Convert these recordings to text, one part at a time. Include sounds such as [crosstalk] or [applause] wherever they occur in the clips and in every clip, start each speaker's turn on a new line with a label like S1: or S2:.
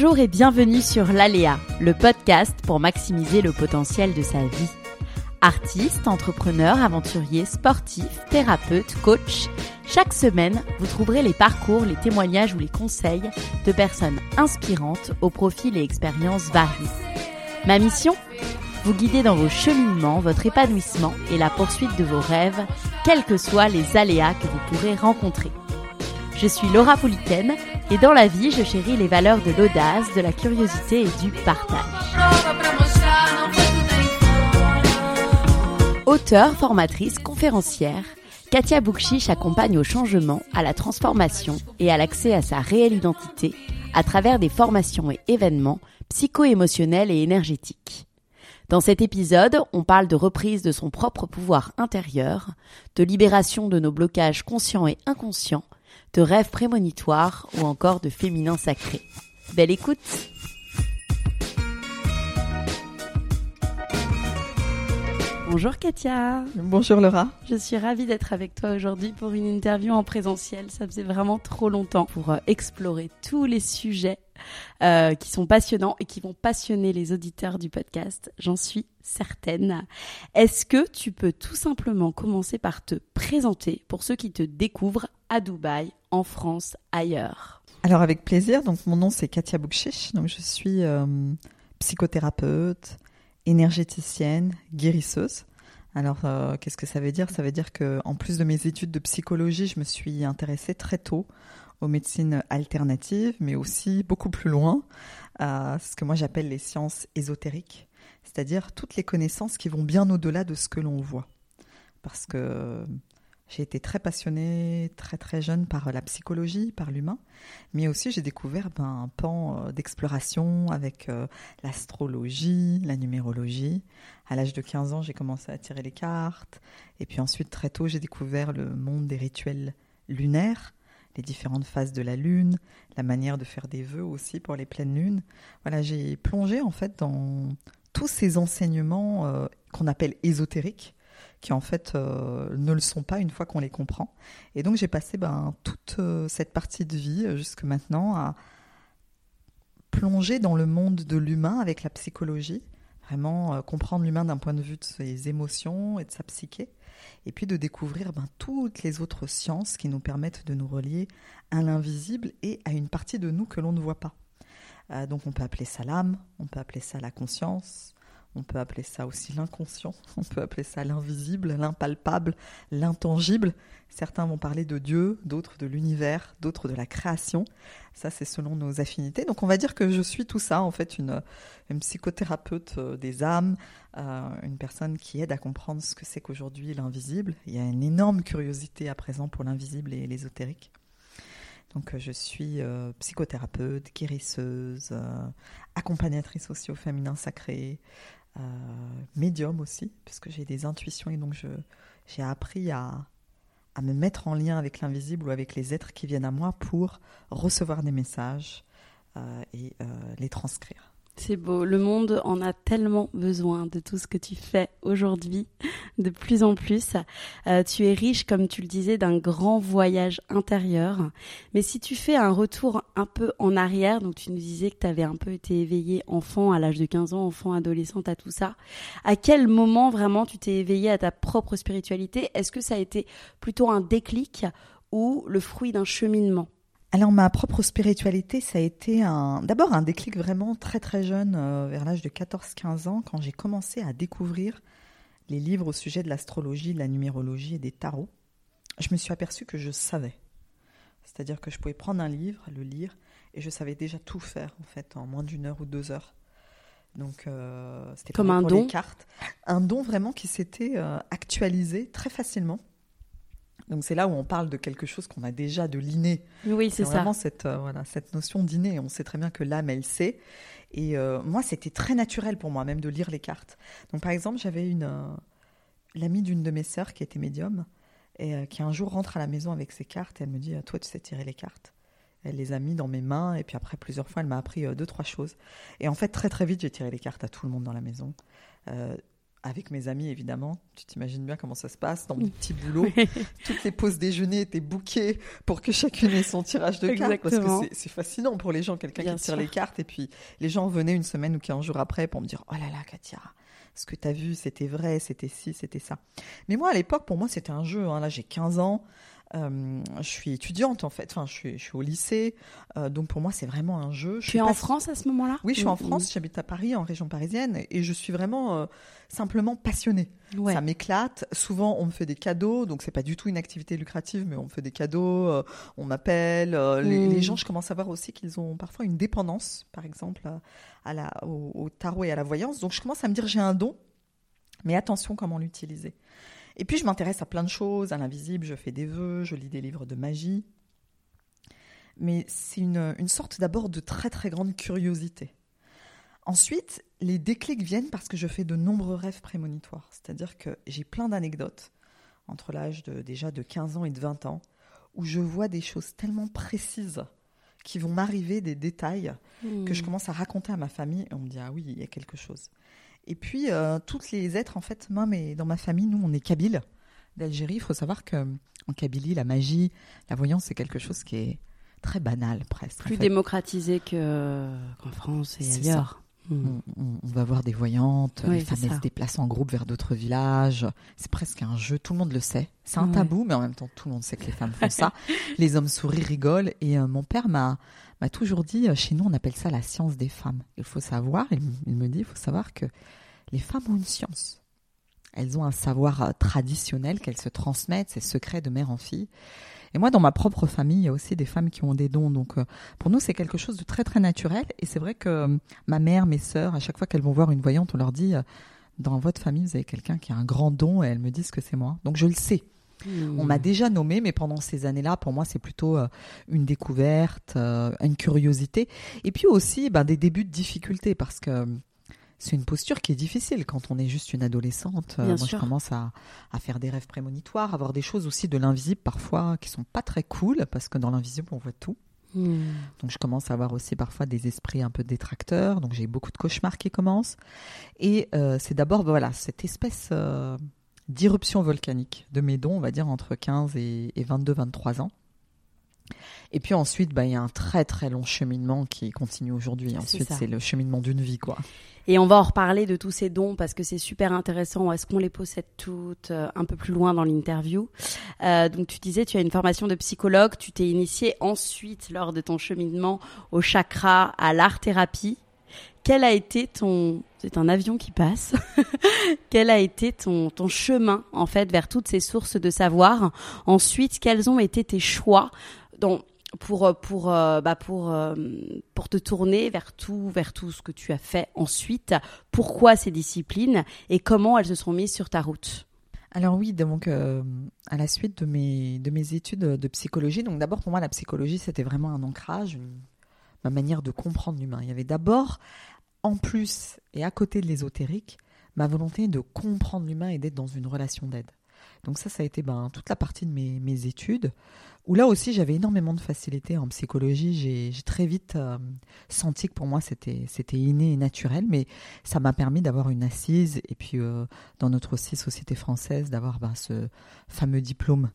S1: Bonjour et bienvenue sur l'Aléa, le podcast pour maximiser le potentiel de sa vie. Artiste, entrepreneur, aventurier, sportif, thérapeute, coach, chaque semaine, vous trouverez les parcours, les témoignages ou les conseils de personnes inspirantes aux profils et expériences variés. Ma mission? Vous guider dans vos cheminements, votre épanouissement et la poursuite de vos rêves, quels que soient les aléas que vous pourrez rencontrer. Je suis Laura Pouliken et dans la vie, je chéris les valeurs de l'audace, de la curiosité et du partage. Auteure, formatrice, conférencière, Katia Boukchich accompagne au changement, à la transformation et à l'accès à sa réelle identité à travers des formations et événements psycho-émotionnels et énergétiques. Dans cet épisode, on parle de reprise de son propre pouvoir intérieur, de libération de nos blocages conscients et inconscients, de rêves prémonitoires ou encore de féminin sacré. Belle écoute Bonjour Katia.
S2: Bonjour Laura.
S1: Je suis ravie d'être avec toi aujourd'hui pour une interview en présentiel. Ça faisait vraiment trop longtemps pour euh, explorer tous les sujets euh, qui sont passionnants et qui vont passionner les auditeurs du podcast. J'en suis certaine. Est-ce que tu peux tout simplement commencer par te présenter pour ceux qui te découvrent à Dubaï, en France, ailleurs
S2: Alors avec plaisir. Donc mon nom c'est Katia Boukchich. Donc je suis euh, psychothérapeute, énergéticienne, guérisseuse. Alors, euh, qu'est-ce que ça veut dire? Ça veut dire que, en plus de mes études de psychologie, je me suis intéressée très tôt aux médecines alternatives, mais aussi beaucoup plus loin à ce que moi j'appelle les sciences ésotériques, c'est-à-dire toutes les connaissances qui vont bien au-delà de ce que l'on voit. Parce que j'ai été très passionnée très très jeune par la psychologie, par l'humain, mais aussi j'ai découvert ben, un pan euh, d'exploration avec euh, l'astrologie, la numérologie. À l'âge de 15 ans, j'ai commencé à tirer les cartes, et puis ensuite très tôt, j'ai découvert le monde des rituels lunaires, les différentes phases de la lune, la manière de faire des vœux aussi pour les pleines lunes. Voilà, j'ai plongé en fait dans tous ces enseignements euh, qu'on appelle ésotériques qui en fait euh, ne le sont pas une fois qu'on les comprend. Et donc j'ai passé ben, toute euh, cette partie de vie euh, jusque maintenant à plonger dans le monde de l'humain avec la psychologie, vraiment comprendre l'humain d'un point de vue de ses émotions et de sa psyché, et puis de découvrir ben, toutes les autres sciences qui nous permettent de nous relier à l'invisible et à une partie de nous que l'on ne voit pas. donc on peut appeler ça l'âme, on peut appeler ça la conscience, on peut appeler ça aussi l'inconscient, [laughs] on peut appeler ça l'invisible, l'impalpable, l'intangible. Certains vont parler de Dieu, d'autres de l'univers, d'autres de la création. Ça, c'est selon nos affinités. Donc on va dire que je suis tout ça, en fait, une, psychothérapeute euh, des âmes, euh, une personne qui aide à comprendre ce que c'est qu'aujourd'hui l'invisible. Il y a une énorme curiosité à présent pour l'invisible et l'ésotérique. Donc euh, je suis psychothérapeute, guérisseuse, accompagnatrice aussi au féminin sacré, euh, médium aussi, puisque j'ai des intuitions et donc j'ai appris à, à me mettre en lien avec l'invisible ou avec les êtres qui viennent à moi pour recevoir des messages euh, et euh, les transcrire.
S1: C'est beau. Le monde en a tellement besoin de tout ce que tu fais aujourd'hui, de plus en plus. Euh, tu es riche, comme tu le disais, d'un grand voyage intérieur. Mais si tu fais un retour un peu en arrière, donc tu nous disais que tu avais un peu été éveillé enfant à l'âge de 15 ans, enfant, adolescente, à tout ça. À quel moment vraiment tu t'es éveillé à ta propre spiritualité? Est-ce que ça a été plutôt un déclic ou le fruit d'un cheminement?
S2: Alors ma propre spiritualité, ça a été un, d'abord un déclic vraiment très très jeune, euh, vers l'âge de 14-15 ans, quand j'ai commencé à découvrir les livres au sujet de l'astrologie, de la numérologie et des tarots. Je me suis aperçue que je savais. C'est-à-dire que je pouvais prendre un livre, le lire, et je savais déjà tout faire en fait en moins d'une heure ou deux heures. Donc, euh, c'était
S1: Comme un
S2: pour les
S1: don
S2: cartes. Un don vraiment qui s'était euh, actualisé très facilement. Donc, c'est là où on parle de quelque chose qu'on a déjà de l'inné.
S1: Oui, c'est ça.
S2: vraiment cette, euh, voilà, cette notion d'inné. On sait très bien que l'âme, elle sait. Et euh, moi, c'était très naturel pour moi, même de lire les cartes. Donc, par exemple, j'avais une euh, l'amie d'une de mes sœurs qui était médium et qui un jour rentre à la maison avec ses cartes et elle me dit Toi, tu sais tirer les cartes Elle les a mis dans mes mains et puis après, plusieurs fois, elle m'a appris deux, trois choses. Et en fait, très, très vite, j'ai tiré les cartes à tout le monde dans la maison. Avec mes amis, évidemment. Tu t'imagines bien comment ça se passe dans mon petit boulot. [laughs] Toutes les pauses déjeuner étaient bookées pour que chacune ait son tirage de cartes. Parce que c'est- fascinant pour les gens, quelqu'un qui tire
S1: sûr.
S2: les cartes. Et puis, les gens venaient une semaine ou quinze jours après pour me dire Oh là là, Katia, ce que tu as vu, c'était vrai, c'était ci, c'était ça. Mais moi, à l'époque, pour moi, c'était un jeu. hein. Là, j'ai 15 ans. Euh, je suis étudiante, en fait. Enfin, je suis, je suis au lycée. Euh, donc, pour moi, c'est vraiment un jeu. Je
S1: Tu
S2: suis
S1: es
S2: pas
S1: en France à ce moment-là
S2: oui, je suis en France, j'habite à Paris, en région parisienne, et je suis vraiment euh, simplement passionnée.
S1: Ouais.
S2: Ça m'éclate. Souvent, on me fait des cadeaux, donc c'est pas du tout une activité lucrative, mais on me fait des cadeaux, on m'appelle. les,
S1: Mm.
S2: les gens, je commence à voir aussi qu'ils ont parfois une dépendance, par exemple, à- à la, au, au tarot et à la voyance. Donc, je commence à me dire j'ai un don, mais attention comment l'utiliser. Et puis, je m'intéresse à plein de choses, à l'invisible, je fais des vœux, je lis des livres de magie. Mais c'est une, une sorte d'abord de très très grande curiosité. Ensuite, les déclics viennent parce que je fais de nombreux rêves prémonitoires. C'est-à-dire que j'ai plein d'anecdotes entre l'âge de, déjà de 15 ans et de 20 ans où je vois des choses tellement précises qui vont m'arriver, des détails que je commence à raconter à ma famille et on me dit ah oui, il y a quelque chose. Et puis, euh, toutes les êtres, en fait, moi, mais dans ma famille, nous, on est Kabyle d'Algérie. Il faut savoir que en Kabylie, la magie, la voyance, c'est quelque chose qui est très banal, presque. en
S1: Plus
S2: fait.
S1: démocratisé que- qu'en France et ailleurs. Mm.
S2: On, va voir des voyantes,
S1: Oui,
S2: les femmes elles se déplacent en groupe vers d'autres villages. C'est presque un jeu, tout le monde le sait. C'est un
S1: Ouais.
S2: tabou, mais en même temps, tout le monde sait que les femmes font ça. [laughs] les hommes sourient, rigolent. Et euh, mon père m'a m'a toujours dit, euh, chez nous, on appelle ça la science des femmes. Il faut savoir, il, me dit, il faut savoir que les femmes ont une science. Elles ont un savoir euh, traditionnel qu'elles se transmettent, c'est secret de mère en fille. Et moi, dans ma propre famille, il y a aussi des femmes qui ont des dons. Donc, euh, pour nous, c'est quelque chose de très, très naturel. Et c'est vrai que ma mère, mes sœurs, à chaque fois qu'elles vont voir une voyante, on leur dit dans votre famille, vous avez quelqu'un qui a un grand don et elles me disent que c'est moi. Donc je le sais. On m'a déjà nommé, mais pendant ces années-là, pour moi, c'est plutôt euh, une découverte, euh, une curiosité. Et puis aussi ben, des débuts de difficulté parce que euh, c'est une posture qui est difficile quand on est juste une adolescente.
S1: Bien
S2: moi,
S1: sûr.
S2: je commence à, à faire des rêves prémonitoires, à voir des choses aussi de l'invisible parfois qui sont pas très cool parce que dans l'invisible, on voit tout.
S1: Mm.
S2: Donc je commence à avoir aussi parfois des esprits un peu détracteurs. Donc j'ai beaucoup de cauchemars qui commencent. Et euh, c'est d'abord voilà cette espèce d'irruption volcanique de mes dons, on va dire entre 15 et, et 22-23 ans. Et puis ensuite, bah, il y a un très très long cheminement qui continue aujourd'hui. Ensuite, c'est le cheminement d'une vie, quoi.
S1: Et on va en reparler de tous ces dons parce que c'est super intéressant. Est-ce qu'on les possède toutes euh, un peu plus loin dans l'interview? Euh, Donc tu disais, tu as une formation de psychologue, tu t'es initié ensuite lors de ton cheminement au chakra, à l'art-thérapie. Quel a été ton... C'est un avion qui passe. [laughs] Quel a été ton, ton chemin en fait vers toutes ces sources de savoir? Ensuite, quels ont été tes choix? Dans, pour pour euh, bah pour euh, pour te tourner vers tout vers tout ce que tu as fait ensuite pourquoi ces disciplines et comment elles se sont mises sur ta route?
S2: Alors oui, donc euh, à la suite de mes, de mes études de psychologie, donc d'abord pour moi la psychologie c'était vraiment un ancrage, ma manière de comprendre l'humain. Il y avait d'abord, en plus et à côté de l'ésotérique, ma volonté de comprendre l'humain et d'être dans une relation d'aide. Donc ça, ça a été ben, toute la partie de mes, mes études, où là aussi j'avais énormément de facilité en psychologie. J'ai très vite euh, senti que pour moi c'était inné et naturel, mais ça m'a permis d'avoir une assise et puis euh, dans notre aussi société française d'avoir ben, ce fameux diplôme,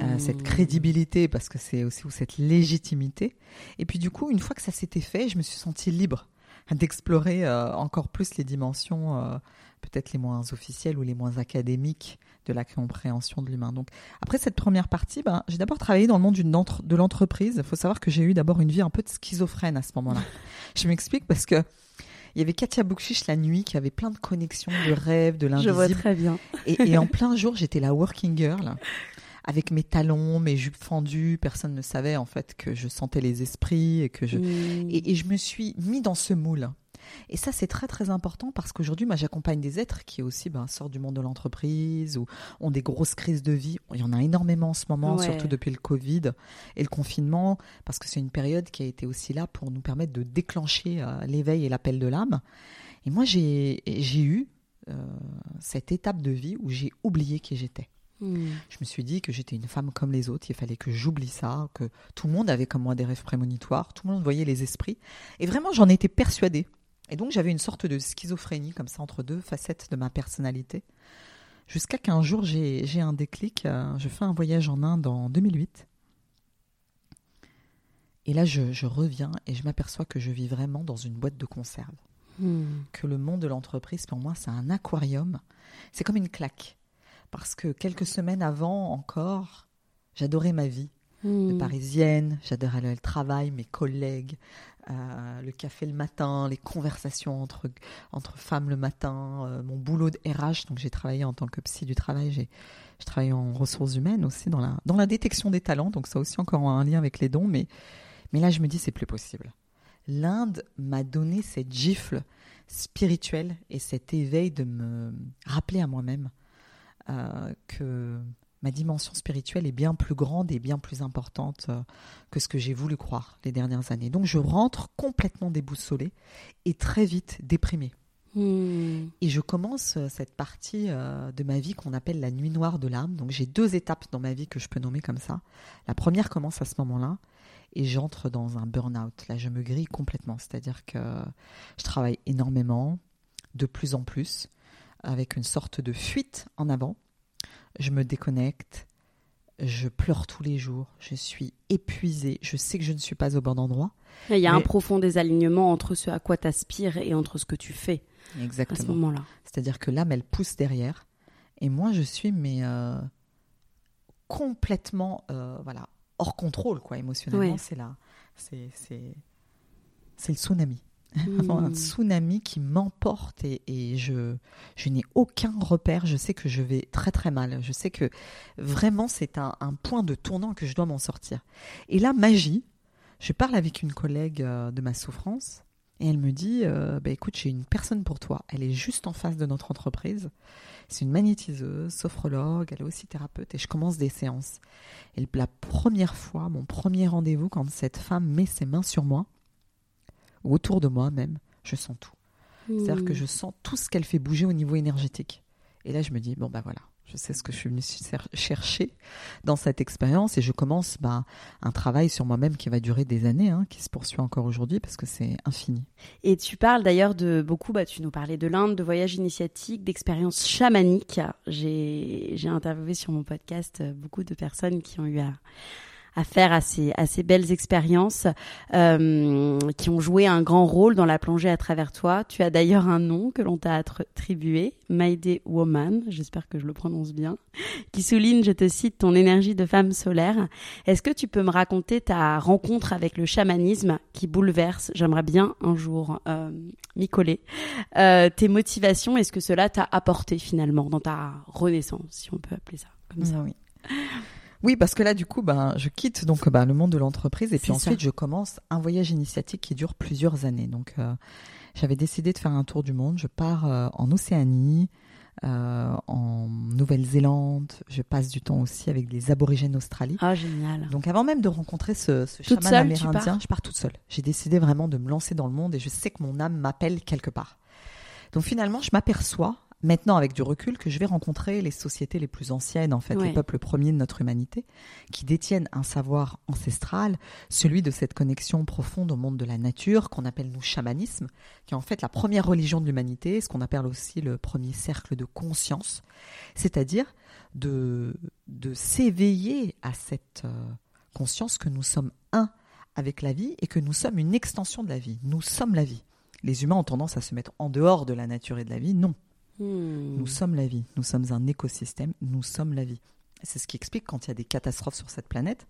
S2: euh, cette crédibilité parce que c'est aussi cette légitimité. Et puis du coup, une fois que ça s'était fait, je me suis sentie libre d'explorer encore plus les dimensions peut-être les moins officielles ou les moins académiques de la compréhension de l'humain. Donc après cette première partie, ben, j'ai d'abord travaillé dans le monde d'une entre- de l'entreprise. Il faut savoir que j'ai eu d'abord une vie un peu de schizophrène à ce moment-là. [laughs] je m'explique parce que il y avait Katia Boukchich la nuit qui avait plein de connexions, de rêves, de
S1: je vois
S2: l'invisible.
S1: très bien
S2: Et, et en [laughs] plein jour, j'étais la working girl avec mes talons, mes jupes fendues. Personne ne savait en fait que je sentais les esprits et que je et, et je me suis mis dans ce moule. Et ça, c'est très très important parce qu'aujourd'hui, moi, j'accompagne des êtres qui aussi ben, sortent du monde de l'entreprise ou ont des grosses crises de vie. Il y en a énormément en ce moment,
S1: Ouais.
S2: surtout depuis le Covid et le confinement, parce que c'est une période qui a été aussi là pour nous permettre de déclencher euh, l'éveil et l'appel de l'âme. Et moi, j'ai j'ai eu euh, cette étape de vie où j'ai oublié qui j'étais.
S1: Hmm.
S2: Je me suis dit que j'étais une femme comme les autres, il fallait que j'oublie ça, que tout le monde avait comme moi des rêves prémonitoires, tout le monde voyait les esprits. Et vraiment, j'en étais persuadée. Et donc, j'avais une sorte de schizophrénie comme ça entre deux facettes de ma personnalité. Jusqu'à qu'un jour, j'ai un déclic. euh, je fais un voyage en Inde en 2008. Et là, je, je reviens et je m'aperçois que je vis vraiment dans une boîte de conserve
S1: Hmm.
S2: que le monde de l'entreprise, pour moi, c'est un aquarium. C'est comme une claque. Parce que quelques semaines avant encore, j'adorais ma vie de
S1: Hmm.
S2: parisienne, j'adorais le travail, mes collègues, euh, le café le matin, les conversations entre, entre femmes le matin, euh, mon boulot de RH. Donc j'ai travaillé en tant que psy du travail, j'ai je travaille en ressources humaines aussi, dans la, dans la détection des talents. Donc ça aussi encore un lien avec les dons. Mais, mais là, je me dis, c'est plus possible. L'Inde m'a donné cette gifle spirituelle et cet éveil de me rappeler à moi-même euh, que ma dimension spirituelle est bien plus grande et bien plus importante euh, que ce que j'ai voulu croire les dernières années. Donc je rentre complètement déboussolée et très vite déprimée.
S1: Hmm.
S2: Et je commence euh, cette partie euh, de ma vie qu'on appelle la nuit noire de l'âme. Donc j'ai deux étapes dans ma vie que je peux nommer comme ça. La première commence à ce moment-là et j'entre dans un burn-out. Là, je me grille complètement. C'est-à-dire que je travaille énormément, de plus en plus, avec une sorte de fuite en avant. Je me déconnecte, je pleure tous les jours, je suis épuisée, je sais que je ne suis pas au bon endroit.
S1: Il y a un profond désalignement entre ce à quoi tu aspires et entre ce que tu fais à ce moment-là.
S2: C'est-à-dire que l'âme, elle pousse derrière. Et moi, je suis mais euh, complètement euh, voilà hors contrôle quoi émotionnellement.
S1: Ouais.
S2: C'est là, c'est le tsunami. [laughs] Vraiment un tsunami qui m'emporte et, et je je n'ai aucun repère. Je sais que je vais très très mal. Je sais que vraiment c'est un, un point de tournant que je dois m'en sortir. Et là, magie. Je parle avec une collègue euh, de ma souffrance et elle me dit euh, bah, écoute, j'ai une personne pour toi. Elle est juste en face de notre entreprise. C'est une magnétiseuse, sophrologue, elle est aussi thérapeute et je commence des séances. Et la première fois, mon premier rendez-vous, quand cette femme met ses mains sur moi, ou autour de moi même, je sens tout. C'est-à-dire que je sens tout ce qu'elle fait bouger au niveau énergétique. Et là, je me dis, bon, bah voilà, je sais ce que je suis venue chercher dans cette expérience et je commence bah, un travail sur moi-même qui va durer des années, hein, qui se poursuit encore aujourd'hui parce que c'est infini.
S1: Et tu parles d'ailleurs de beaucoup, bah, tu nous parlais de l'Inde, de voyages initiatiques, d'expériences chamaniques. J'ai j'ai interviewé sur mon podcast euh, beaucoup de personnes qui ont eu à, à faire à ces, à ces belles expériences, euh, qui ont joué un grand rôle dans la plongée à travers toi. Tu as d'ailleurs un nom que l'on t'a attribué, Maide Woman, j'espère que je le prononce bien, qui souligne, je te cite, ton énergie de femme solaire. Est-ce que tu peux me raconter ta rencontre avec le chamanisme qui bouleverse, j'aimerais bien un jour euh, m'y coller, euh, tes motivations et ce que cela t'a apporté finalement dans ta renaissance, si on peut appeler ça comme ça?
S2: Ah oui. Oui, parce que là, du coup, ben, je quitte donc ben, le monde de l'entreprise et puis ensuite,
S1: ça.
S2: je commence un voyage initiatique qui dure plusieurs années. Donc, euh, j'avais décidé de faire un tour du monde. Je pars euh, en Océanie, euh, en Nouvelle-Zélande. Je passe du temps aussi avec des aborigènes d'Australie.
S1: Ah, génial.
S2: Donc avant même de rencontrer ce, ce
S1: Toute
S2: chaman
S1: seule, tu
S2: amérindien, je pars toute seule. J'ai décidé vraiment de me lancer dans le monde et je sais que mon âme m'appelle quelque part. Donc finalement, je m'aperçois maintenant avec du recul que je vais rencontrer les sociétés les plus anciennes, en fait,
S1: Ouais.
S2: les peuples premiers de notre humanité, qui détiennent un savoir ancestral, celui de cette connexion profonde au monde de la nature qu'on appelle nous chamanisme, qui est en fait la première religion de l'humanité, ce qu'on appelle aussi le premier cercle de conscience, c'est-à-dire de, de s'éveiller à cette euh, conscience que nous sommes un avec la vie et que nous sommes une extension de la vie. Nous sommes la vie. Les humains ont tendance à se mettre en dehors de la nature et de la vie. Non,
S1: Hmm.
S2: nous sommes la vie. Nous sommes un écosystème. Nous sommes la vie. C'est ce qui explique quand il y a des catastrophes sur cette planète,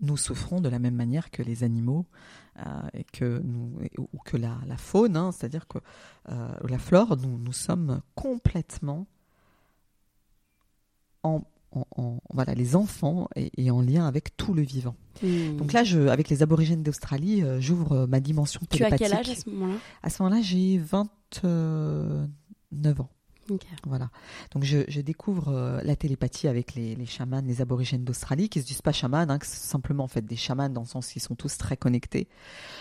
S2: nous souffrons de la même manière que les animaux euh, et que nous, ou ou que la, la faune, hein, c'est-à-dire que euh, la flore, nous, nous sommes complètement en, voilà, les enfants et, en lien avec tout le vivant.
S1: Hmm.
S2: Donc là, je, avec les aborigènes d'Australie, euh, j'ouvre ma dimension télépathique.
S1: Tu as quel âge à ce moment-là?
S2: À ce moment-là, j'ai 29 ans. Voilà. Donc je, découvre euh, la télépathie avec les, les chamans, les aborigènes d'Australie, qui se disent pas chamans, hein, simplement en fait des chamans dans le sens qu'ils sont tous très connectés.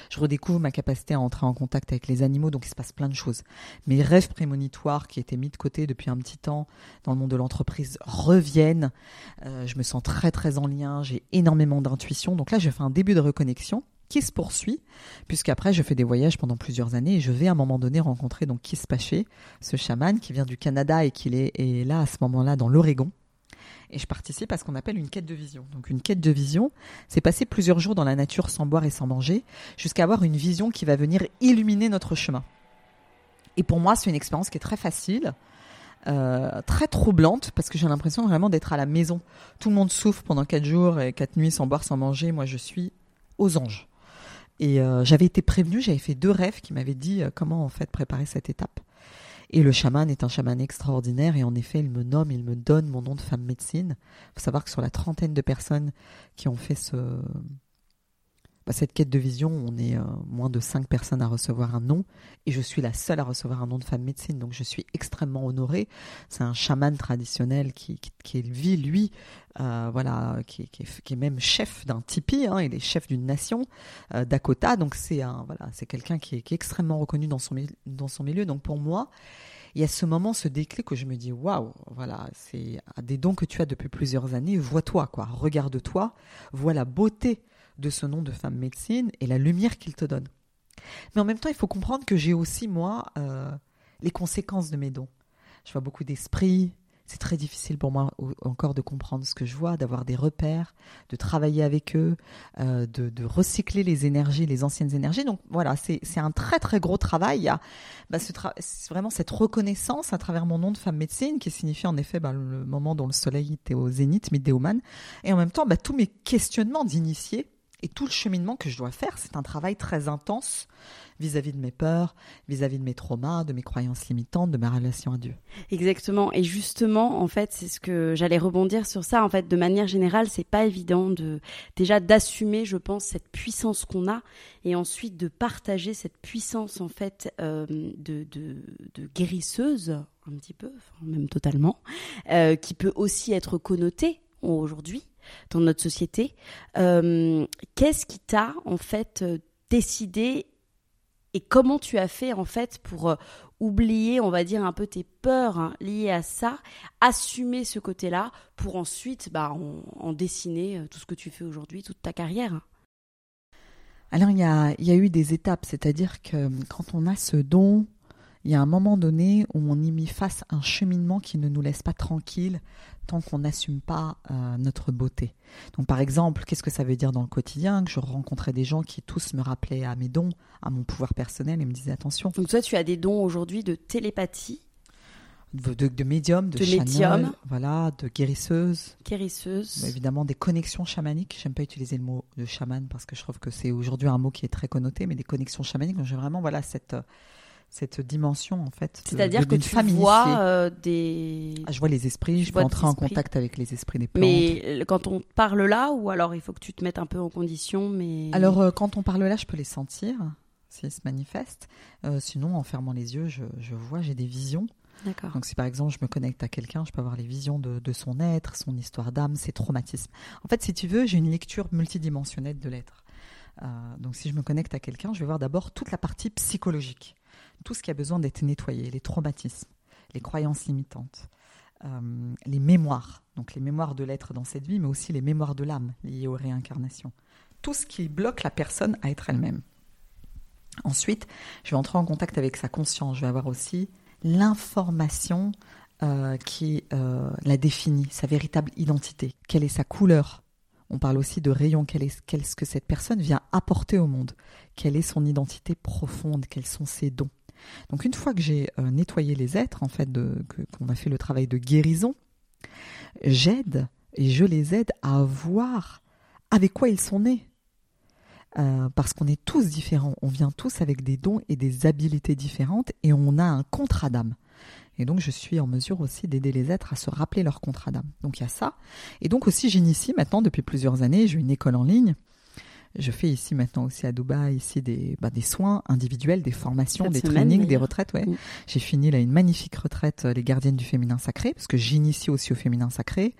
S2: Je redécouvre ma capacité à entrer en contact avec les animaux, donc il se passe plein de choses. Mes rêves prémonitoires qui étaient mis de côté depuis un petit temps dans le monde de l'entreprise reviennent. Euh, je me sens très très en lien, j'ai énormément d'intuition. Donc là, je fais un début de reconnexion qui se poursuit, puisqu'après je fais des voyages pendant plusieurs années et je vais à un moment donné rencontrer donc Kiss Paché, ce chaman qui vient du Canada et qui est, là à ce moment-là dans l'Oregon. Et je participe à ce qu'on appelle une quête de vision. Donc une quête de vision, c'est passer plusieurs jours dans la nature sans boire et sans manger, jusqu'à avoir une vision qui va venir illuminer notre chemin. Et pour moi, c'est une expérience qui est très facile, euh, très troublante, parce que j'ai l'impression vraiment d'être à la maison. Tout le monde souffre pendant quatre jours et quatre nuits sans boire, sans manger. Moi, je suis aux anges. Et euh, j'avais été prévenue, j'avais fait deux rêves qui m'avaient dit euh, comment en fait préparer cette étape. Et le chaman est un chaman extraordinaire et en effet, il me nomme, il me donne mon nom de femme médecine. Il faut savoir que sur la trentaine de personnes qui ont fait ce, bah, cette quête de vision, on est euh, moins de cinq personnes à recevoir un nom et je suis la seule à recevoir un nom de femme médecine, donc je suis extrêmement honorée. C'est un chaman traditionnel qui, vit, lui, euh, voilà, qui, est, même chef d'un tipi, hein, il est chef d'une nation, euh, Dakota, donc c'est voilà, quelqu'un qui est, extrêmement reconnu dans son, milieu. Donc pour moi, il y a ce moment, ce déclic où je me dis waouh, voilà, c'est des dons que tu as depuis plusieurs années. Vois-toi, quoi, regarde-toi, vois la beauté de ce nom de femme médecine et la lumière qu'il te donne. Mais en même temps, il faut comprendre que j'ai aussi, moi, euh, les conséquences de mes dons. Je vois beaucoup d'esprits. C'est très difficile pour moi encore de comprendre ce que je vois, d'avoir des repères, de travailler avec eux, euh, de, recycler les énergies, les anciennes énergies. Donc voilà, c'est un très très gros travail. Il y a bah, vraiment cette reconnaissance à travers mon nom de femme médecine qui signifie en effet bah, le moment dont le soleil était au zénith, Middeoman, et en même temps bah, tous mes questionnements d'initiés et tout le cheminement que je dois faire, c'est un travail très intense vis-à-vis de mes peurs, vis-à-vis de mes traumas, de mes croyances limitantes, de ma relation à Dieu.
S1: Exactement. Et justement, en fait, c'est ce que j'allais rebondir sur ça. En fait, de manière générale, c'est pas évident de déjà d'assumer, je pense, cette puissance qu'on a, et ensuite de partager cette puissance en fait euh, de, guérisseuse un petit peu, même totalement, euh, qui peut aussi être connotée aujourd'hui dans notre société. Euh, qu'est-ce qui t'a en fait euh, décidé et comment tu as fait en fait pour euh, oublier, on va dire, un peu tes peurs hein, liées à ça, assumer ce côté-là pour ensuite bah, en, dessiner tout ce que tu fais aujourd'hui, toute ta carrière?
S2: Alors il y a, y a eu des étapes, c'est-à-dire que quand on a ce don, il y a un moment donné où on y met face un cheminement qui ne nous laisse pas tranquille tant qu'on n'assume pas euh, notre beauté. Donc par exemple, qu'est-ce que ça veut dire dans le quotidien Que je rencontrais des gens qui tous me rappelaient à mes dons, à mon pouvoir personnel et me disaient attention.
S1: Donc toi, tu as des dons aujourd'hui de télépathie
S2: de, de, médium, de, de voilà, de guérisseuse.
S1: Guérisseuse.
S2: évidemment, des connexions chamaniques. J'aime pas utiliser le mot de chaman parce que je trouve que c'est aujourd'hui un mot qui est très connoté, mais des connexions chamaniques. Donc j'ai vraiment voilà cette cette dimension en fait.
S1: C'est-à-dire que tu vois euh, des.
S2: Ah, je vois les esprits, je peux entrer en contact avec les esprits des plantes.
S1: Mais quand on parle là, ou alors il faut que tu te mettes un peu en condition, mais.
S2: Alors euh, quand on parle là, je peux les sentir s'ils se manifestent. Euh, sinon, en fermant les yeux, je, vois, j'ai des visions.
S1: D'accord.
S2: Donc si par exemple je me connecte à quelqu'un, je peux avoir les visions de, de son être, son histoire d'âme, ses traumatismes. En fait, si tu veux, j'ai une lecture multidimensionnelle de l'être. donc si je me connecte à quelqu'un, je vais voir d'abord toute la partie psychologique tout ce qui a besoin d'être nettoyé, les traumatismes, les croyances limitantes, euh, les mémoires, donc les mémoires de l'être dans cette vie, mais aussi les mémoires de l'âme liées aux réincarnations. Tout ce qui bloque la personne à être elle-même. Ensuite, je vais entrer en contact avec sa conscience. Je vais avoir aussi l'information euh, qui euh, la définit, sa véritable identité. Quelle est sa couleur? On parle aussi de rayon. Qu'est-ce que cette personne vient apporter au monde? Quelle est son identité profonde? Quels sont ses dons? Donc une fois que j'ai euh, nettoyé les êtres, en fait, qu'on a fait le travail de guérison, j'aide et je les aide à voir avec quoi ils sont nés. Euh, parce qu'on est tous différents, on vient tous avec des dons et des habiletés différentes et on a un contrat d'âme. Et donc, je suis en mesure aussi d'aider les êtres à se rappeler leur contrat d'âme. Donc, il y a ça. Et donc aussi, j'initie maintenant depuis plusieurs années, j'ai une école en ligne. Je fais ici maintenant aussi à Dubaï ici des, bah, des soins individuels, des formations, des trainings, des retraites. Ouais. J'ai fini là une magnifique retraite, euh, les gardiennes du féminin sacré, parce que j'initie aussi au féminin sacré.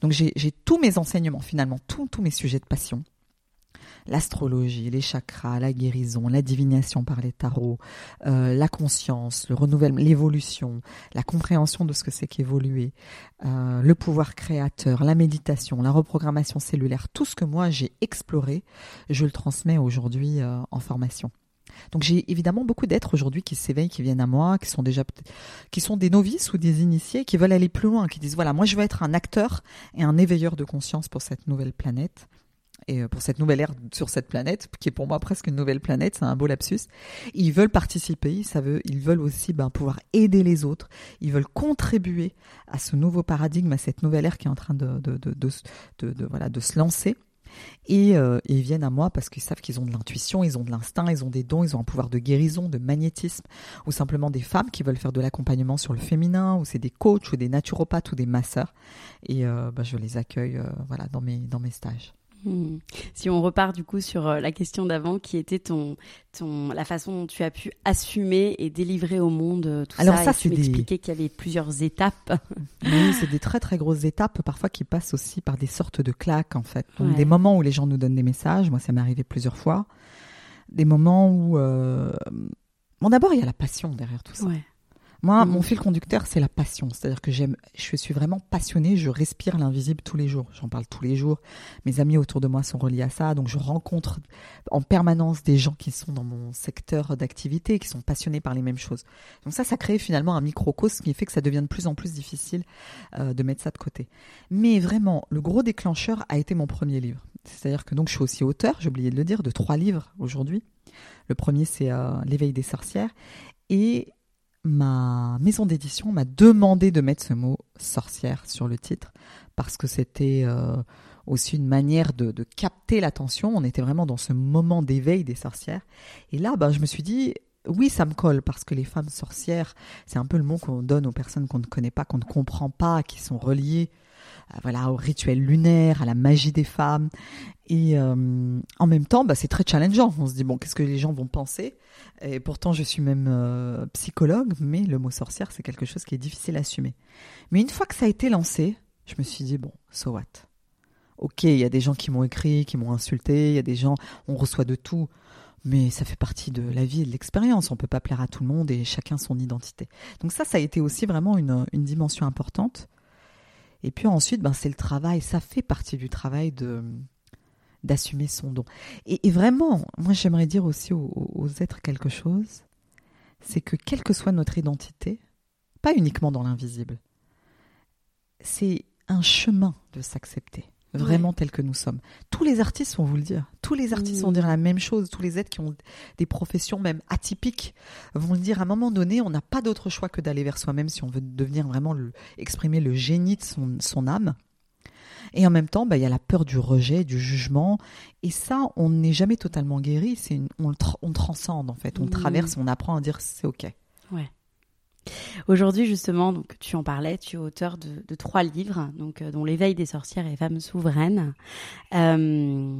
S2: Donc j'ai tous mes enseignements finalement, tous mes sujets de passion l'astrologie, les chakras, la guérison, la divination par les tarots, euh, la conscience, le renouvellement, l'évolution, la compréhension de ce que c'est qu'évoluer, euh, le pouvoir créateur, la méditation, la reprogrammation cellulaire, tout ce que moi j'ai exploré, je le transmets aujourd'hui euh, en formation. Donc j'ai évidemment beaucoup d'êtres aujourd'hui qui s'éveillent, qui viennent à moi, qui sont déjà qui sont des novices ou des initiés, qui veulent aller plus loin, qui disent voilà moi je veux être un acteur et un éveilleur de conscience pour cette nouvelle planète et euh, pour cette nouvelle ère sur cette planète, qui est pour moi presque une nouvelle planète, c'est un beau lapsus. Ils veulent participer, ils veulent aussi ben, pouvoir aider les autres, ils veulent contribuer à ce nouveau paradigme, à cette nouvelle ère qui est en train de, voilà, de se lancer. Et, euh, et, ils viennent à moi parce qu'ils savent qu'ils ont de l'intuition, ils ont de l'instinct, ils ont des dons, ils ont un pouvoir de guérison, de magnétisme, ou simplement des femmes qui veulent faire de l'accompagnement sur le féminin, ou c'est des coachs, ou des naturopathes, ou des masseurs. Et euh, ben, je les accueille voilà, dans, mes, dans mes stages.
S1: Hmm. Si on repart du coup sur euh, la question d'avant, qui était ton, ton, la façon dont tu as pu assumer et délivrer au monde euh, tout
S2: Alors
S1: ça.
S2: ça, c'est
S1: tu m'expliquais qu'il y avait plusieurs étapes. [laughs]
S2: Oui, c'est des très très grosses étapes, parfois qui passent aussi par des sortes de claques en fait. des moments où les gens nous donnent des messages. Moi, ça m'est arrivé plusieurs fois. Des moments où, euh... bon, d'abord il y a la passion derrière tout ça. Ouais. Moi, mon mm. fil conducteur, c'est la passion. C'est-à-dire que j'aime, je suis vraiment passionnée. Je respire l'invisible tous les jours. J'en parle tous les jours. Mes amis autour de moi sont reliés à ça. Donc, je rencontre en permanence des gens qui sont dans mon secteur d'activité, qui sont passionnés par les mêmes choses. Donc ça, ça crée finalement un microcosme qui fait que ça devient de plus en plus difficile euh, de mettre ça de côté. Mais vraiment, le gros déclencheur a été mon premier livre. C'est-à-dire que donc je suis aussi auteur, j'ai oublié de le dire, de trois livres aujourd'hui. Le premier, c'est euh, L'éveil des sorcières. Et ma maison d'édition m'a demandé de mettre ce mot sorcière sur le titre parce que c'était euh, aussi une manière de, capter l'attention. On était vraiment dans ce moment d'éveil des sorcières. Et là, bah, je me suis dit, oui, ça me colle parce que les femmes sorcières, c'est un peu le mot qu'on donne aux personnes qu'on ne connaît pas, qu'on ne comprend pas, qui sont reliées voilà, au rituel lunaire, à la magie des femmes. Et euh, en même temps, bah, c'est très challengeant. On se dit, bon, qu'est-ce que les gens vont penser? Et pourtant, je suis même euh, psychologue, mais le mot sorcière, c'est quelque chose qui est difficile à assumer. Mais une fois que ça a été lancé, je me suis dit, bon, so what? Ok, il y a des gens qui m'ont écrit, qui m'ont insulté, il y a des gens, on reçoit de tout. Mais ça fait partie de la vie et de l'expérience. On peut pas plaire à tout le monde et chacun son identité. Donc ça, ça a été aussi vraiment une, une dimension importante. Et puis ensuite, ben, c'est le travail. Ça fait partie du travail de d'assumer son don. Et, vraiment, moi j'aimerais dire aussi aux, êtres quelque chose, c'est que quelle que soit notre identité, pas uniquement dans l'invisible, c'est un chemin de s'accepter vraiment tel que nous sommes. Tous les artistes vont vous le dire. Tous les artistes vont dire la même chose. Tous les êtres qui ont des professions même atypiques vont le dire. À un moment donné, on n'a pas d'autre choix que d'aller vers soi-même si on veut devenir vraiment le, exprimer le génie de son, son âme. Et en même temps, bah, il y a la peur du rejet, du jugement. Et ça, on n'est jamais totalement guéri. C'est on, on transcende en fait. On traverse, on apprend à dire c'est ok.
S1: Ouais. Aujourd'hui, justement, donc tu en parlais, tu es auteur de, trois livres, donc euh, dont l'éveil des sorcières et femmes souveraines. Euh,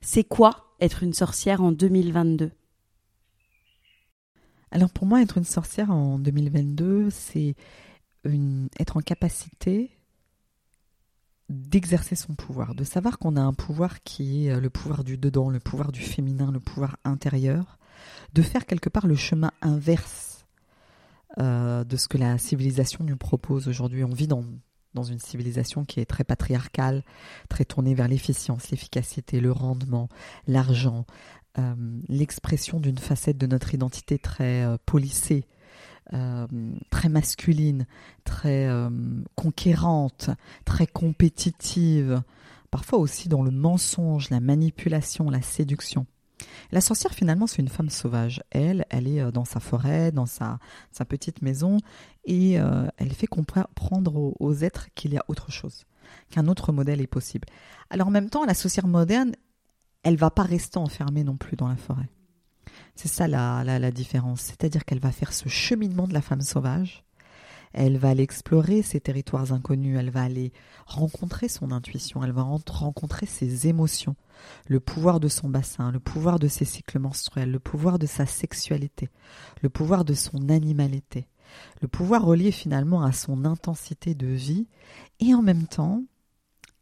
S1: c'est quoi être une sorcière en 2022
S2: Alors pour moi, être une sorcière en 2022, c'est être en capacité d'exercer son pouvoir, de savoir qu'on a un pouvoir qui est euh, le pouvoir du dedans, le pouvoir du féminin, le pouvoir intérieur, de faire quelque part le chemin inverse euh, de ce que la civilisation nous propose aujourd'hui. On vit dans, dans une civilisation qui est très patriarcale, très tournée vers l'efficience, l'efficacité, le rendement, l'argent, euh, l'expression d'une facette de notre identité très euh, polissée, très masculine, très conquérante, très compétitive, parfois aussi dans le mensonge, la manipulation, la séduction. La sorcière, finalement, c'est une femme sauvage. Elle, elle est euh, dans sa forêt, dans sa, petite maison, et euh, elle fait comprendre aux, aux êtres qu'il y a autre chose, qu'un autre modèle est possible. Alors en même temps, la sorcière moderne, elle va pas rester enfermée non plus dans la forêt. C'est ça la, la différence. C'est-à-dire qu'elle va faire ce cheminement de la femme sauvage. Elle va aller explorer ces territoires inconnus. Elle va aller rencontrer son intuition. Elle va rencontrer ses émotions, le pouvoir de son bassin, le pouvoir de ses cycles menstruels, le pouvoir de sa sexualité, le pouvoir de son animalité, le pouvoir relié finalement à son intensité de vie et en même temps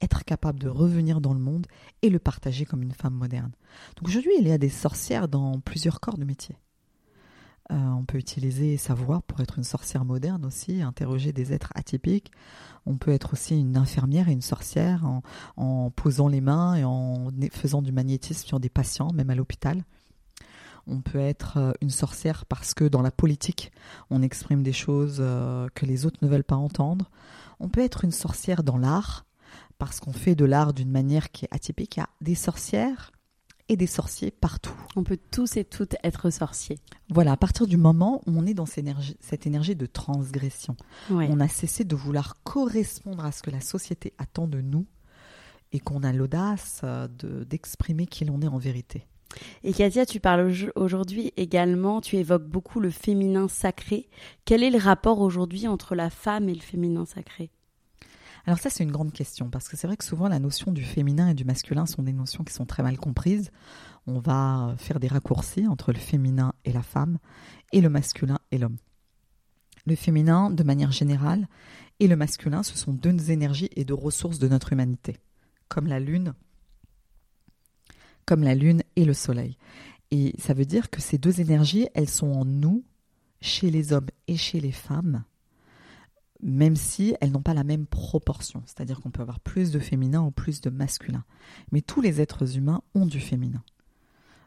S2: être capable de revenir dans le monde et le partager comme une femme moderne. Donc aujourd'hui, il y a des sorcières dans plusieurs corps de métier. Euh, on peut utiliser sa voix pour être une sorcière moderne aussi, interroger des êtres atypiques. On peut être aussi une infirmière et une sorcière en, posant les mains et en faisant du magnétisme sur des patients, même à l'hôpital. On peut être euh, une sorcière parce que dans la politique, on exprime des choses euh, que les autres ne veulent pas entendre. On peut être une sorcière dans l'art parce qu'on fait de l'art d'une manière qui est atypique. Il y a des sorcières et des sorciers partout.
S1: On peut tous et toutes être sorciers.
S2: Voilà, à partir du moment où on est dans cette énergie, cette énergie de transgression, on a cessé de vouloir correspondre à ce que la société attend de nous et qu'on a l'audace euh, d'exprimer qui l'on est en vérité.
S1: Et Katia, tu parles aujourd'hui également, tu évoques beaucoup le féminin sacré. Quel est le rapport aujourd'hui entre la femme et le féminin sacré?
S2: Alors ça, c'est une grande question, parce que c'est vrai que souvent la notion du féminin et du masculin sont des notions qui sont très mal comprises. On va faire des raccourcis entre le féminin et la femme, et le masculin et l'homme. Le féminin, de manière générale, et le masculin, ce sont deux énergies et deux ressources de notre humanité, comme la lune, comme la lune et le soleil. Et ça veut dire que ces deux énergies, elles sont en nous, chez les hommes et chez les femmes, même si elles n'ont pas la même proportion. C'est-à-dire qu'on peut avoir plus de féminin ou plus de masculin. Mais tous les êtres humains ont du féminin.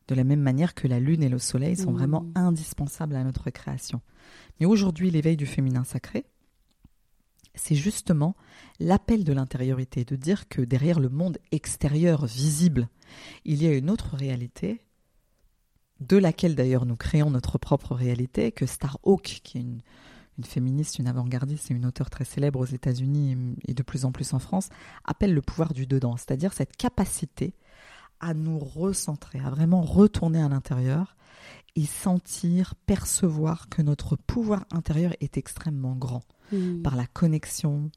S2: De la même manière que la Lune et le Soleil sont vraiment indispensables à notre création. Mais aujourd'hui, l'éveil du féminin sacré, c'est justement l'appel de l'intériorité, de dire que derrière le monde extérieur visible, il y a une autre réalité, de laquelle d'ailleurs nous créons notre propre réalité, que Starhawk, qui est une, une féministe, une avant-gardiste et une auteure très célèbre aux États-Unis et de plus en plus en France, appelle le pouvoir du dedans, c'est-à-dire cette capacité à nous recentrer, à vraiment retourner à l'intérieur et sentir, percevoir que notre pouvoir intérieur est extrêmement grand hmm. par la connexion,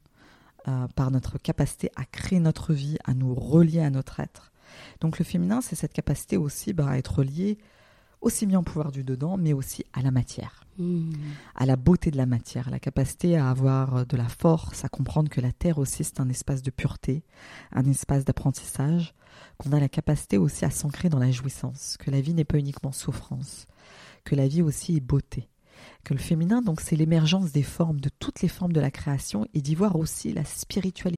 S2: euh, par notre capacité à créer notre vie, à nous relier à notre être. Donc le féminin, c'est cette capacité aussi bah, à être lié aussi bien au pouvoir du dedans, mais aussi à la matière, hmm. à la beauté de la matière, à la capacité à avoir de la force, à comprendre que la Terre aussi c'est un espace de pureté, un espace d'apprentissage, qu'on a la capacité aussi à s'ancrer dans la jouissance, que la vie n'est pas uniquement souffrance, que la vie aussi est beauté, que le féminin donc c'est l'émergence des formes, de toutes les formes de la création et d'y voir aussi la spiritualité.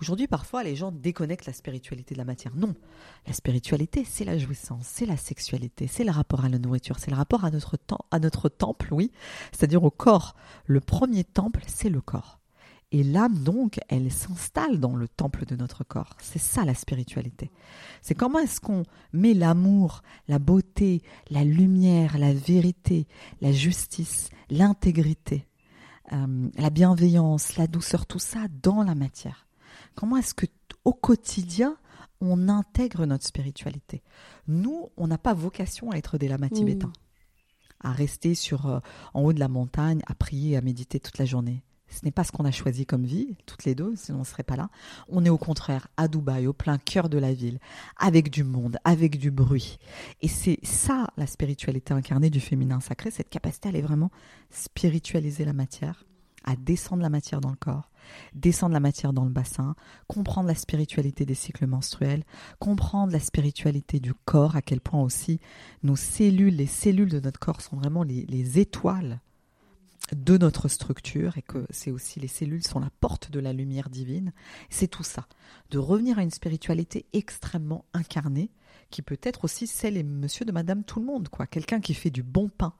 S2: Aujourd'hui, parfois, les gens déconnectent la spiritualité de la matière. Non, la spiritualité, c'est la jouissance, c'est la sexualité, c'est le rapport à la nourriture, c'est le rapport à notre, à notre temple, oui, c'est-à-dire au corps. Le premier temple, c'est le corps. Et l'âme, donc, elle s'installe dans le temple de notre corps. C'est ça la spiritualité. C'est comment est-ce qu'on met l'amour, la beauté, la lumière, la vérité, la justice, l'intégrité, euh, la bienveillance, la douceur, tout ça dans la matière. Comment est-ce que au quotidien on intègre notre spiritualité? Nous, on n'a pas vocation à être des lamas mmh. tibétains, à rester sur euh, en haut de la montagne, à prier, à méditer toute la journée. Ce n'est pas ce qu'on a choisi comme vie, toutes les deux, sinon on ne serait pas là. On est au contraire à Dubaï, au plein cœur de la ville, avec du monde, avec du bruit. Et c'est ça la spiritualité incarnée du féminin sacré, cette capacité à aller vraiment spiritualiser la matière, à descendre la matière dans le corps, descendre la matière dans le bassin, comprendre la spiritualité des cycles menstruels, comprendre la spiritualité du corps, à quel point aussi nos cellules, les cellules de notre corps sont vraiment les, les étoiles de notre structure et que c'est aussi les cellules sont la porte de la lumière divine. C'est tout ça, de revenir à une spiritualité extrêmement incarnée qui peut être aussi celle et monsieur de madame tout le monde quoi, quelqu'un qui fait du bon pain,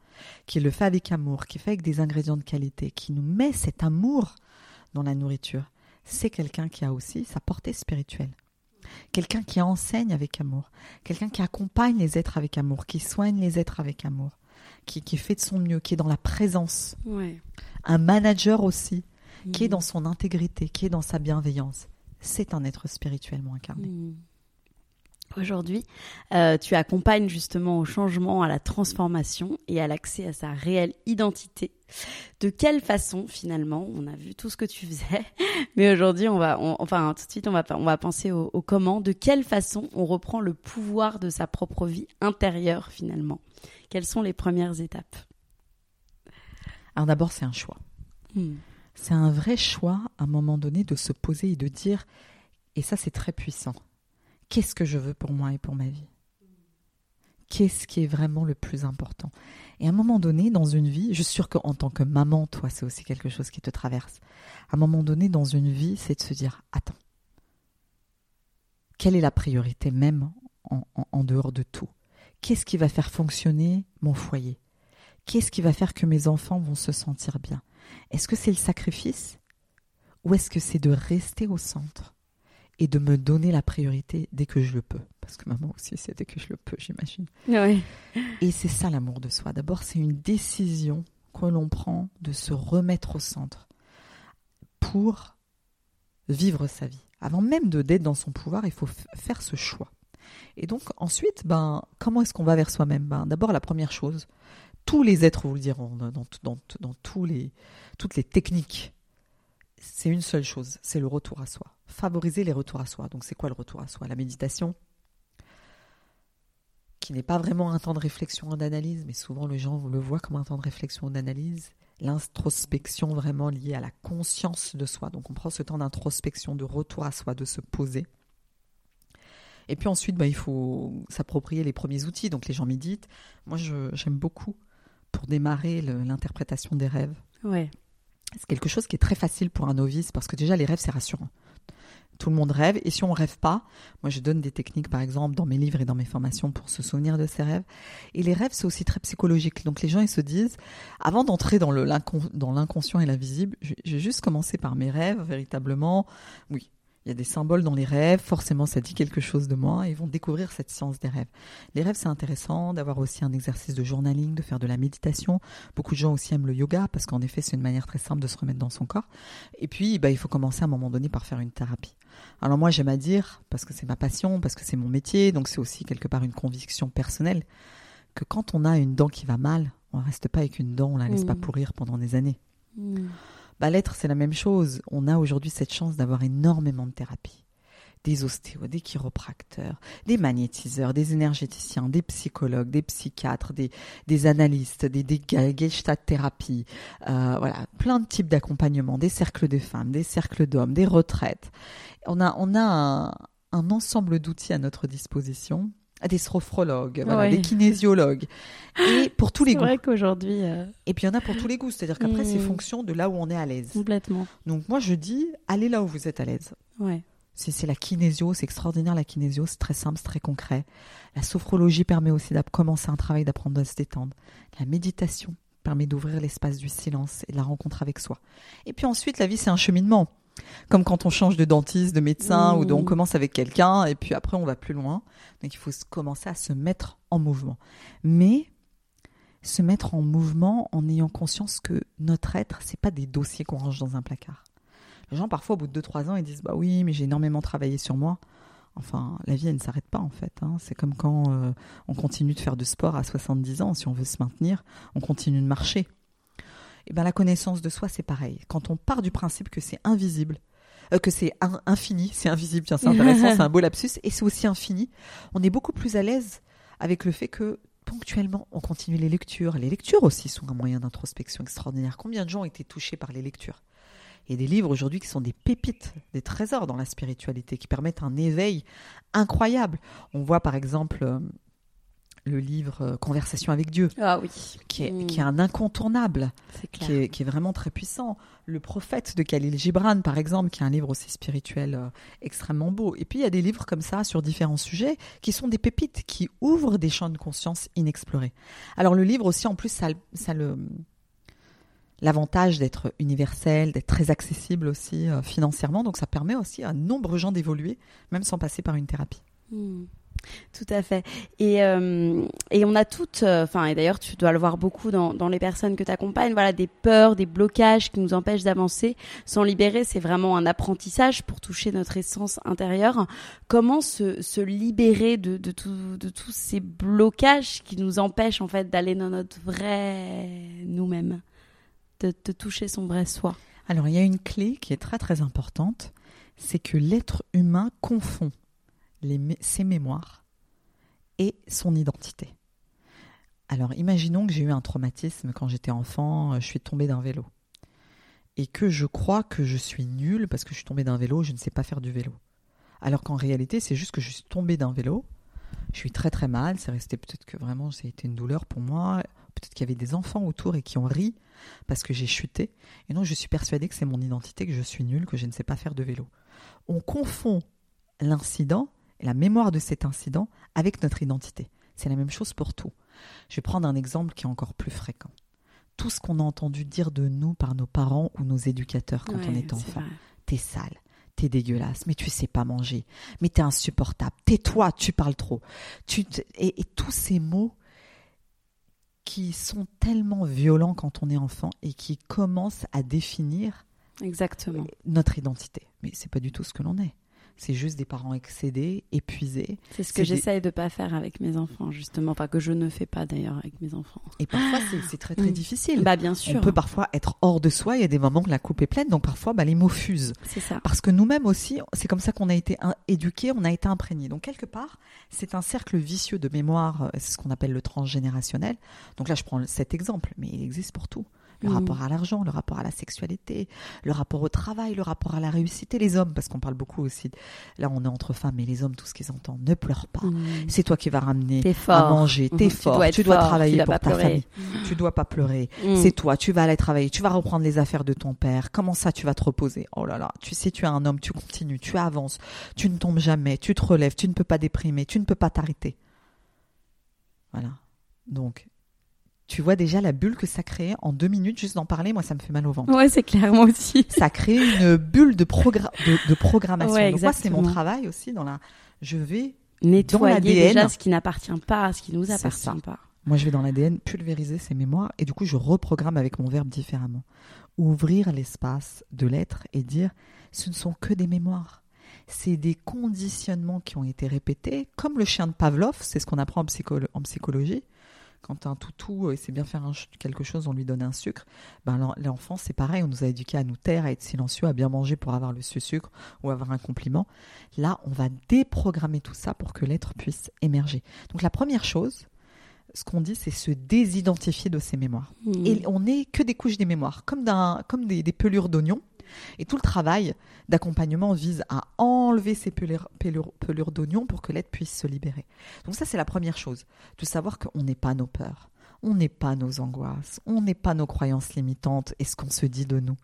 S2: qui le fait avec amour, qui fait avec des ingrédients de qualité, qui nous met cet amour dans la nourriture. C'est quelqu'un qui a aussi sa portée spirituelle. Quelqu'un qui enseigne avec amour, quelqu'un qui accompagne les êtres avec amour, qui soigne les êtres avec amour qui, fait de son mieux, qui est dans la présence. Un manager aussi, qui est mm. dans son intégrité, qui est dans sa bienveillance. C'est un être spirituellement incarné. Mm.
S1: Aujourd'hui, euh, tu accompagnes justement au changement, à la transformation et à l'accès à sa réelle identité. De quelle façon, finalement, on a vu tout ce que tu faisais, [laughs] mais aujourd'hui, on va, enfin, tout de suite, on va, on va penser au, au, comment. De quelle façon on reprend le pouvoir de sa propre vie intérieure, finalement? Quelles sont les premières étapes
S2: Alors d'abord, c'est un choix. Hmm. C'est un vrai choix à un moment donné de se poser et de dire, et ça c'est très puissant, qu'est-ce que je veux pour moi et pour ma vie? Qu'est-ce qui est vraiment le plus important? Et à un moment donné, dans une vie, je suis sûre qu'en tant que maman, toi, c'est aussi quelque chose qui te traverse. À un moment donné, dans une vie, c'est de se dire, attends, quelle est la priorité même en dehors de tout? Qu'est-ce qui va faire fonctionner mon foyer? Qu'est-ce qui va faire que mes enfants vont se sentir bien? Est-ce que c'est le sacrifice? Ou est-ce que c'est de rester au centre et de me donner la priorité dès que je le peux? Parce que maman aussi, c'est dès que je le peux, j'imagine. Et c'est ça l'amour de soi. D'abord, c'est une décision que l'on prend de se remettre au centre pour vivre sa vie. Avant même de d'être dans son pouvoir, il faut faire ce choix. Et donc ensuite, ben, comment est-ce qu'on va vers soi-même? Ben, D'abord, la première chose, tous les êtres vous le diront dans, dans, les, toutes les techniques, c'est une seule chose, c'est le retour à soi. Favoriser les retours à soi. Donc c'est quoi le retour à soi? La méditation, qui n'est pas vraiment un temps de réflexion ou d'analyse, mais souvent les gens le voient comme un temps de réflexion ou d'analyse. L'introspection vraiment liée à la conscience de soi. Donc on prend ce temps d'introspection, de retour à soi, de se poser. Et puis ensuite, bah, il faut s'approprier les premiers outils. Donc les gens méditent. Moi, j'aime beaucoup pour démarrer l'interprétation des rêves.
S1: Ouais.
S2: C'est quelque chose qui est très facile pour un novice parce que déjà les rêves c'est rassurant. Tout le monde rêve et si on rêve pas, moi je donne des techniques par exemple dans mes livres et dans mes formations pour se souvenir de ses rêves. Et les rêves c'est aussi très psychologique. Donc les gens ils se disent, avant d'entrer dans l'inconscient et l'invisible, j'ai juste commencé par mes rêves véritablement. Oui, il y a des symboles dans les rêves, forcément ça dit quelque chose de moi, et ils vont découvrir cette science des rêves. Les rêves, c'est intéressant d'avoir aussi un exercice de journaling, de faire de la méditation. Beaucoup de gens aussi aiment le yoga, parce qu'en effet, c'est une manière très simple de se remettre dans son corps. Et puis, bah, il faut commencer à un moment donné par faire une thérapie. Alors moi, j'aime à dire, parce que c'est ma passion, parce que c'est mon métier, donc c'est aussi quelque part une conviction personnelle, que quand on a une dent qui va mal, on ne reste pas avec une dent, on la laisse pas pourrir pendant des années. Mmh. Bah, l'être, c'est la même chose. On a aujourd'hui cette chance d'avoir énormément de thérapies. Des ostéos, des chiropracteurs, des magnétiseurs, des énergéticiens, des psychologues, des psychiatres, des, analystes, des, des thérapies, euh, voilà, plein de types d'accompagnement, des cercles de femmes, des cercles d'hommes, des retraites. On a, on a un ensemble d'outils à notre disposition des sophrologues, des kinésiologues. Et pour tous les goûts.
S1: C'est vrai qu'aujourd'hui. Euh,
S2: Et puis il y en a pour tous les goûts. C'est-à-dire qu'après, c'est mm. fonction de là où on est à l'aise.
S1: Complètement.
S2: Donc moi, je dis, allez là où vous êtes à l'aise.
S1: Ouais.
S2: C'est la kinésio, c'est extraordinaire la kinésio, c'est très simple, c'est très concret. La sophrologie permet aussi de commencer un travail d'apprendre à se détendre. La méditation permet d'ouvrir l'espace du silence et de la rencontre avec soi. Et puis ensuite, la vie, c'est un cheminement. Comme quand on change de dentiste, de médecin, ou de, on mmh. commence avec quelqu'un, et puis après on va plus loin. Donc il faut commencer à se mettre en mouvement. Mais se mettre en mouvement en ayant conscience que notre être, c'est pas des dossiers qu'on range dans un placard. Les gens, parfois, au bout de 2-3 ans, ils disent Bah oui, mais j'ai énormément travaillé sur moi. Enfin, la vie, elle ne s'arrête pas, en fait. Hein. C'est comme quand euh, on continue de faire du sport à 70 ans. Si on veut se maintenir, on continue de marcher. Et eh ben la connaissance de soi, c'est pareil. Quand on part du principe que c'est invisible, euh, que c'est infini, c'est invisible, tiens, c'est intéressant, [laughs] c'est un beau lapsus, et c'est aussi infini, on est beaucoup plus à l'aise avec le fait que ponctuellement, on continue les lectures. Les lectures aussi sont un moyen d'introspection extraordinaire. Combien de gens ont été touchés par les lectures? Il y a des livres aujourd'hui qui sont des pépites, des trésors dans la spiritualité, qui permettent un éveil incroyable. On voit par exemple euh, le livre euh, Conversation avec Dieu,
S1: Ah oui.
S2: qui est,
S1: Mm.
S2: qui est un incontournable,
S1: clair.
S2: qui est, qui est vraiment très puissant. Le prophète de Khalil Gibran, par exemple, qui est un livre aussi spirituel euh, extrêmement beau. Et puis il y a des livres comme ça sur différents sujets qui sont des pépites, qui ouvrent des champs de conscience inexplorés. Alors le livre aussi, en plus, ça, ça le l'avantage d'être universel, d'être très accessible aussi euh, financièrement. Donc ça permet aussi à nombreux gens d'évoluer, même sans passer par une thérapie.
S1: Hmm. Tout à fait. Et, euh, et on a toutes, euh, enfin, et d'ailleurs, tu dois le voir beaucoup dans, dans les personnes que tu accompagnes, voilà, des peurs, des blocages qui nous empêchent d'avancer. S'en libérer, c'est vraiment un apprentissage pour toucher notre essence intérieure. Comment se, se libérer de, de, tous ces blocages qui nous empêchent, en fait, d'aller dans notre vrai nous-mêmes, de, de toucher son vrai soi?
S2: Alors, il y a une clé qui est très très importante, c'est que l'être humain confond ses mémoires et son identité. Alors, imaginons que j'ai eu un traumatisme quand j'étais enfant, euh, je suis tombée d'un vélo. Et que je crois que je suis nulle parce que je suis tombée d'un vélo, je ne sais pas faire du vélo. Alors qu'en réalité, c'est juste que je suis tombée d'un vélo, je suis très très mal, c'est resté peut-être que vraiment, ça a été une douleur pour moi, peut-être qu'il y avait des enfants autour et qui ont ri parce que j'ai chuté. Et non, je suis persuadée que c'est mon identité, que je suis nulle, que je ne sais pas faire de vélo. On confond l'incident, la mémoire de cet incident, avec notre identité. C'est la même chose pour tout. Je vais prendre un exemple qui est encore plus fréquent. Tout ce qu'on a entendu dire de nous par nos parents ou nos éducateurs quand on est enfant. T'es sale, t'es dégueulasse, mais tu sais pas manger, mais t'es insupportable, tais-toi, tu parles trop. Tu et, et tous ces mots qui sont tellement violents quand on est enfant et qui commencent à définir
S1: Exactement.
S2: notre identité. Mais c'est pas du tout ce que l'on est. C'est juste des parents excédés, épuisés.
S1: C'est ce que
S2: des-
S1: j'essaye de pas faire avec mes enfants, justement. Enfin, que je ne fais pas d'ailleurs avec mes enfants.
S2: Et parfois, c'est- très très
S1: Mm.
S2: difficile.
S1: Bah, bien sûr.
S2: on peut parfois être hors de soi. Il y a des moments où la coupe est pleine, donc parfois, bah, les mots fusent.
S1: C'est ça.
S2: Parce que nous-mêmes aussi, c'est comme ça qu'on a été éduqués, on a été imprégnés. Donc quelque part, c'est un cercle vicieux de mémoire, euh, c'est ce qu'on appelle le transgénérationnel. Donc là, je prends cet exemple, mais il existe pour tout. Le
S1: Mhm.
S2: rapport à l'argent, le rapport à la sexualité, le rapport au travail, le rapport à la réussite et les hommes, parce qu'on parle beaucoup aussi. Là, on est entre femmes, mais les hommes, tout ce qu'ils entendent, ne pleure pas.
S1: Mm.
S2: C'est toi qui vas ramener à manger, t'es [laughs]
S1: Mhm.
S2: fort, tu dois
S1: fort,
S2: travailler
S1: tu
S2: pour ta
S1: pleurer.
S2: famille, tu dois pas pleurer.
S1: Mm.
S2: C'est toi, tu vas aller travailler, tu vas reprendre les affaires de ton père. Comment ça, tu vas te reposer? Oh là là, tu sais, tu es un homme, tu continues, tu avances, tu ne tombes jamais, tu te relèves, tu ne peux pas déprimer, tu ne peux pas t'arrêter. Voilà. Donc, tu vois déjà la bulle que ça crée en deux minutes, juste d'en parler, moi, ça me fait mal au ventre.
S1: Ouais, c'est clair, moi aussi. [laughs]
S2: Ça crée une bulle de, progra- de, de programmation.
S1: Ouais,
S2: Donc, moi, c'est mon travail aussi dans la. Je vais
S1: Nettoyer
S2: l'ADN.
S1: déjà ce qui n'appartient pas, ce qui nous appartient pas.
S2: Moi, je vais dans l'ADN pulvériser ces mémoires et du coup, je reprogramme avec mon verbe différemment. Ouvrir l'espace de l'être et dire ce ne sont que des mémoires. C'est des conditionnements qui ont été répétés, comme le chien de Pavlov, c'est ce qu'on apprend en, psycholo- en psychologie. Quand un toutou euh, sait bien faire un quelque chose, on lui donne un sucre. Ben, l'en- l'enfant, c'est pareil, on nous a éduqués à nous taire, à être silencieux, à bien manger pour avoir le sucre ou avoir un compliment. Là, on va déprogrammer tout ça pour que l'être puisse émerger. Donc la première chose, ce qu'on dit, c'est se désidentifier de ses mémoires.
S1: Mm.
S2: Et on n'est que des couches des mémoires, comme des, des pelures d'oignons. Et tout le travail d'accompagnement vise à enlever ces pelures, pelures, pelures d'oignons pour que l'être puisse se libérer. Donc ça, c'est la première chose, de savoir qu'on n'est pas nos peurs, on n'est pas nos angoisses, on n'est pas nos croyances limitantes et ce qu'on se dit de nous.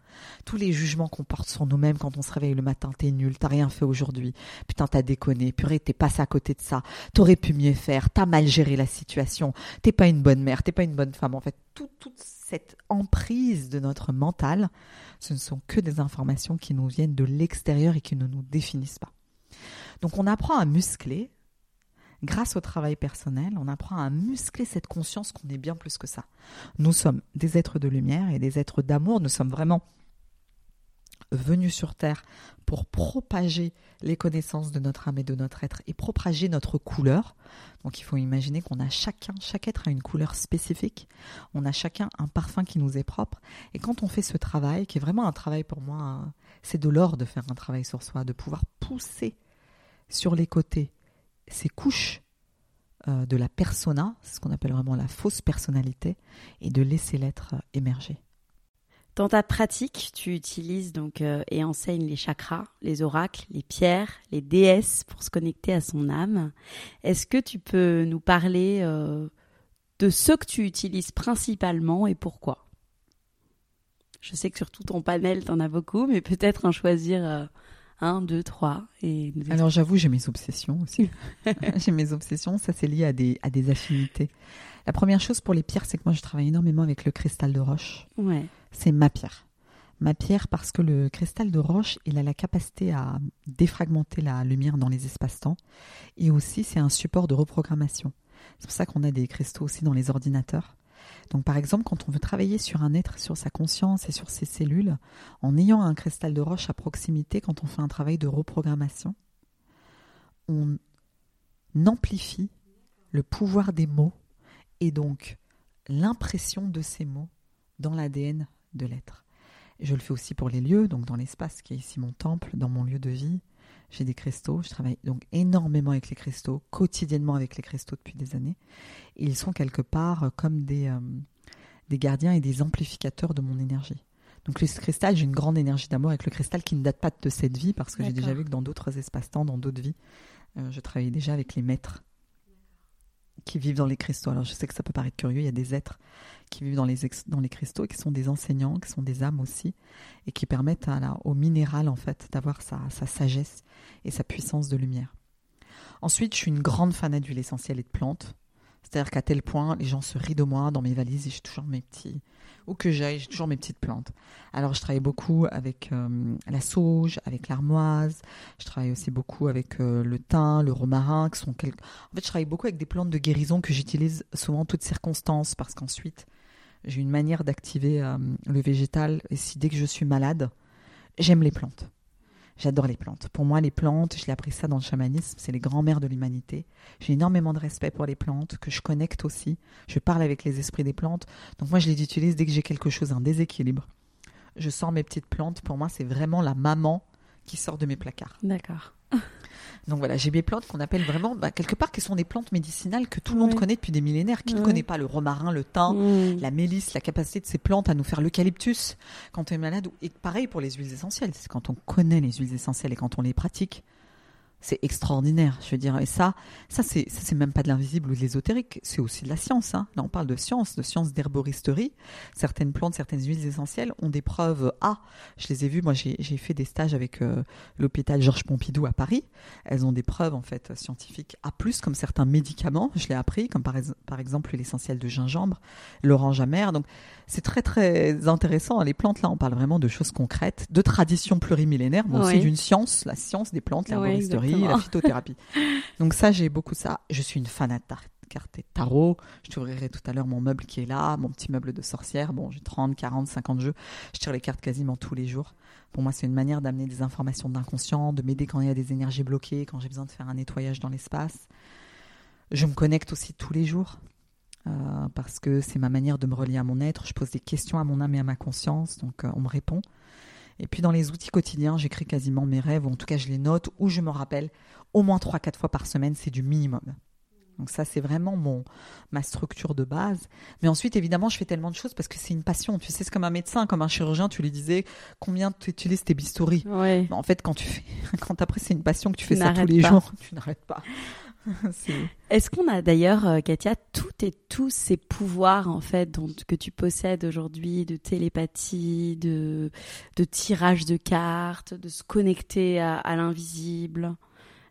S2: Tous les jugements qu'on porte sur nous-mêmes quand on se réveille le matin, t'es nul, t'as rien fait aujourd'hui, putain t'as déconné, purée t'es passé à côté de ça, t'aurais pu mieux faire, t'as mal géré la situation, t'es pas une bonne mère, t'es pas une bonne femme. En fait, tout- toute cette emprise de notre mental, ce ne sont que des informations qui nous viennent de l'extérieur et qui ne nous définissent pas. Donc on apprend à muscler, grâce au travail personnel, on apprend à muscler cette conscience qu'on est bien plus que ça. Nous sommes des êtres de lumière et des êtres d'amour, nous sommes vraiment venus sur Terre pour propager les connaissances de notre âme et de notre être et propager notre couleur. Donc il faut imaginer qu'on a chacun, chaque être a une couleur spécifique, on a chacun un parfum qui nous est propre. Et quand on fait ce travail, qui est vraiment un travail pour moi, c'est de l'or de faire un travail sur soi, de pouvoir pousser sur les côtés ces couches euh, de la persona, ce qu'on appelle vraiment la fausse personnalité, et de laisser l'être euh, émerger.
S1: Dans ta pratique, tu utilises donc euh, et enseignes les chakras, les oracles, les pierres, les déesses pour se connecter à son âme. Est-ce que tu peux nous parler de ce que tu utilises principalement et pourquoi? Je sais que sur tout ton panel, tu en as beaucoup, mais peut-être en choisir euh, un, deux, trois. Et...
S2: Alors j'avoue, j'ai mes obsessions aussi. [laughs] [laughs] j'ai mes obsessions, ça c'est lié à des, à des affinités. La première chose pour les pierres, c'est que moi je travaille énormément avec le cristal de roche.
S1: Ouais.
S2: C'est ma pierre. Ma pierre parce que le cristal de roche, il a la capacité à défragmenter la lumière dans les espaces-temps. Et aussi, c'est un support de reprogrammation. C'est pour ça qu'on a des cristaux aussi dans les ordinateurs. Donc par exemple, quand on veut travailler sur un être, sur sa conscience et sur ses cellules, en ayant un cristal de roche à proximité, quand on fait un travail de reprogrammation, on amplifie le pouvoir des mots et donc l'impression de ces mots dans l'ADN de l'être. Je le fais aussi pour les lieux, donc dans l'espace qui est ici mon temple, dans mon lieu de vie. J'ai des cristaux, je travaille donc énormément avec les cristaux, quotidiennement avec les cristaux depuis des années. ils sont quelque part comme des, euh, des gardiens et des amplificateurs de mon énergie. Donc le cristal, j'ai une grande énergie d'amour avec le cristal qui ne date pas de cette vie parce que j'ai déjà vu que dans d'autres espaces-temps, dans d'autres vies, euh, je travaillais déjà avec les maîtres qui vivent dans les cristaux. Alors je sais que ça peut paraître curieux, il y a des êtres qui vivent dans les, dans les cristaux et qui sont des enseignants, qui sont des âmes aussi, et qui permettent au minéral en fait d'avoir sa, sa, sagesse et sa puissance de lumière. Ensuite, je suis une grande fan d'huile essentielle et de plantes. C'est-à-dire qu'à tel point, les gens se rient de moi dans mes valises et j'ai toujours mes petits, où que j'aille, j'ai toujours mes petites plantes. Alors, je travaille beaucoup avec euh, la sauge, avec l'armoise. Je travaille aussi beaucoup avec euh, le thym, le romarin, qui sont quelques... En fait, je travaille beaucoup avec des plantes de guérison que j'utilise souvent en toutes circonstances parce qu'ensuite, j'ai une manière d'activer euh, le végétal. Et si dès que je suis malade, j'aime les plantes. J'adore les plantes. Pour moi, les plantes, je l'ai appris ça dans le chamanisme, c'est les grands-mères de l'humanité. J'ai énormément de respect pour les plantes, que je connecte aussi. Je parle avec les esprits des plantes. Donc moi, je les utilise dès que j'ai quelque chose, un déséquilibre. Je sors mes petites plantes. Pour moi, c'est vraiment la maman qui sort de mes placards.
S1: D'accord. [laughs]
S2: Donc voilà, j'ai des plantes qu'on appelle vraiment, bah, quelque part, qui sont des plantes médicinales que tout le monde connaît depuis des millénaires. Qui ne connaît pas le romarin, le thym, mm. la mélisse, la capacité de ces plantes à nous faire l'eucalyptus quand on est malade Et pareil pour les huiles essentielles. C'est quand on connaît les huiles essentielles et quand on les pratique, c'est extraordinaire, je veux dire. Et ça, ça c'est, ça c'est même pas de l'invisible ou de l'ésotérique, c'est aussi de la science. Hein. Là, on parle de science, de science d'herboristerie. Certaines plantes, certaines huiles essentielles ont des preuves A. Je les ai vues. Moi, j'ai, fait des stages avec euh, l'hôpital Georges Pompidou à Paris. Elles ont des preuves en fait scientifiques A+, comme certains médicaments. Je l'ai appris, comme par, par exemple l'essentiel de gingembre, l'orange amère. Donc, c'est très très intéressant. Les plantes, là, on parle vraiment de choses concrètes, de traditions plurimillénaires, mais aussi d'une science, la science des plantes, l'herboristerie la phytothérapie. Donc ça, j'ai beaucoup ça. Je suis une fan de cartes tarot. Je t'ouvrirai tout à l'heure mon meuble qui est là, mon petit meuble de sorcière. Bon, j'ai 30, 40, 50 jeux. Je tire les cartes quasiment tous les jours. Pour moi, c'est une manière d'amener des informations d'inconscient, de m'aider quand il y a des énergies bloquées, quand j'ai besoin de faire un nettoyage dans l'espace. Je me connecte aussi tous les jours. Euh, parce que c'est ma manière de me relier à mon être. Je pose des questions à mon âme et à ma conscience, donc euh, on me répond. Et puis dans les outils quotidiens, j'écris quasiment mes rêves, ou en tout cas je les note, ou je me rappelle au moins 3-4 fois par semaine, c'est du minimum. Donc ça, c'est vraiment mon ma structure de base. Mais ensuite, évidemment, je fais tellement de choses parce que c'est une passion. Tu sais, c'est comme un médecin, comme un chirurgien. Tu lui disais combien tu utilises tes bistouris. En fait, quand tu fais, [laughs] quand après c'est une passion que tu fais ça tous les jours, tu n'arrêtes pas. [laughs]
S1: Est-ce qu'on a d'ailleurs, euh, Katia, toutes et tous ces pouvoirs en fait dont, que tu possèdes aujourd'hui, de télépathie, de, de tirage de cartes, de se connecter à, l'invisible?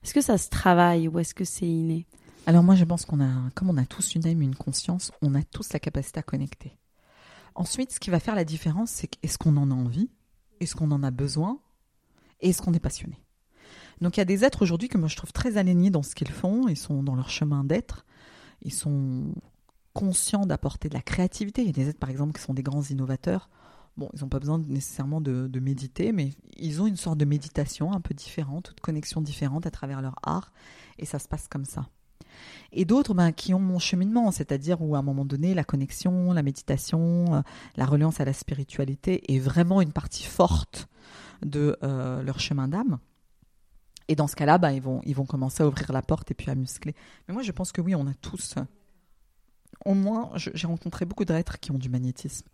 S1: Est-ce que ça se travaille ou est-ce que c'est inné?
S2: Alors moi, je pense qu'on a, comme on a tous une âme, une conscience, on a tous la capacité à connecter. Ensuite, ce qui va faire la différence, c'est est-ce qu'on en a envie, est-ce qu'on en a besoin, et est-ce qu'on est passionné? Donc il y a des êtres aujourd'hui que moi je trouve très alignés dans ce qu'ils font, ils sont dans leur chemin d'être, ils sont conscients d'apporter de la créativité. Il y a des êtres par exemple qui sont des grands innovateurs. Bon, ils n'ont pas besoin nécessairement de, méditer, mais ils ont une sorte de méditation un peu différente, de connexion différente à travers leur art, et ça se passe comme ça. Et d'autres ben, qui ont mon cheminement, c'est-à-dire où à un moment donné, la connexion, la méditation, euh, la reliance à la spiritualité est vraiment une partie forte de euh, leur chemin d'âme. Et dans ce cas-là, bah, ils, vont, ils vont commencer à ouvrir la porte et puis à muscler. Mais moi, je pense que oui, on a tous au moins, j'ai rencontré beaucoup d'êtres qui ont du magnétisme,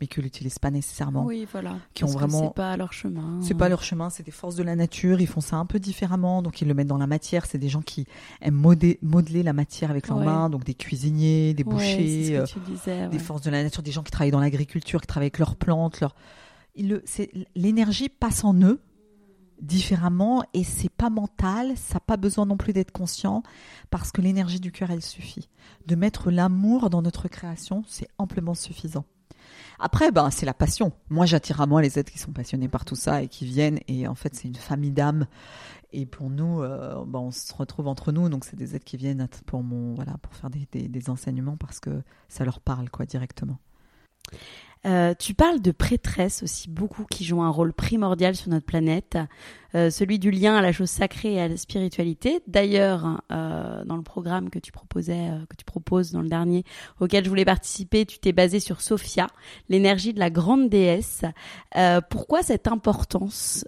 S2: mais qui l'utilisent pas nécessairement.
S1: Oui, voilà.
S2: Qui ont vraiment.
S1: C'est pas leur chemin.
S2: C'est pas leur chemin. C'est des forces de la nature. Ils font ça un peu différemment, donc ils le mettent dans la matière. C'est des gens qui aiment modeler la matière avec leurs mains, donc des cuisiniers, des bouchers,
S1: euh,
S2: des forces de la nature, des gens qui travaillent dans l'agriculture, qui travaillent avec leurs plantes. Leur... L'énergie passe en eux différemment et c'est pas mental, ça n'a pas besoin non plus d'être conscient parce que l'énergie du cœur elle suffit. De mettre l'amour dans notre création, c'est amplement suffisant. Après, ben, c'est la passion. Moi, j'attire à moi les êtres qui sont passionnés par tout ça et qui viennent. Et en fait, c'est une famille d'âmes. Et pour nous, euh, ben, on se retrouve entre nous. Donc, c'est des êtres qui viennent pour, mon, voilà, pour faire des, des enseignements parce que ça leur parle quoi, directement.
S1: Euh, tu parles de prêtresses aussi beaucoup qui jouent un rôle primordial sur notre planète, euh, celui du lien à la chose sacrée et à la spiritualité. D'ailleurs, euh, dans le programme que tu proposais, que tu proposes dans le dernier, auquel je voulais participer, tu t'es basé sur Sophia, l'énergie de la grande déesse. pourquoi cette importance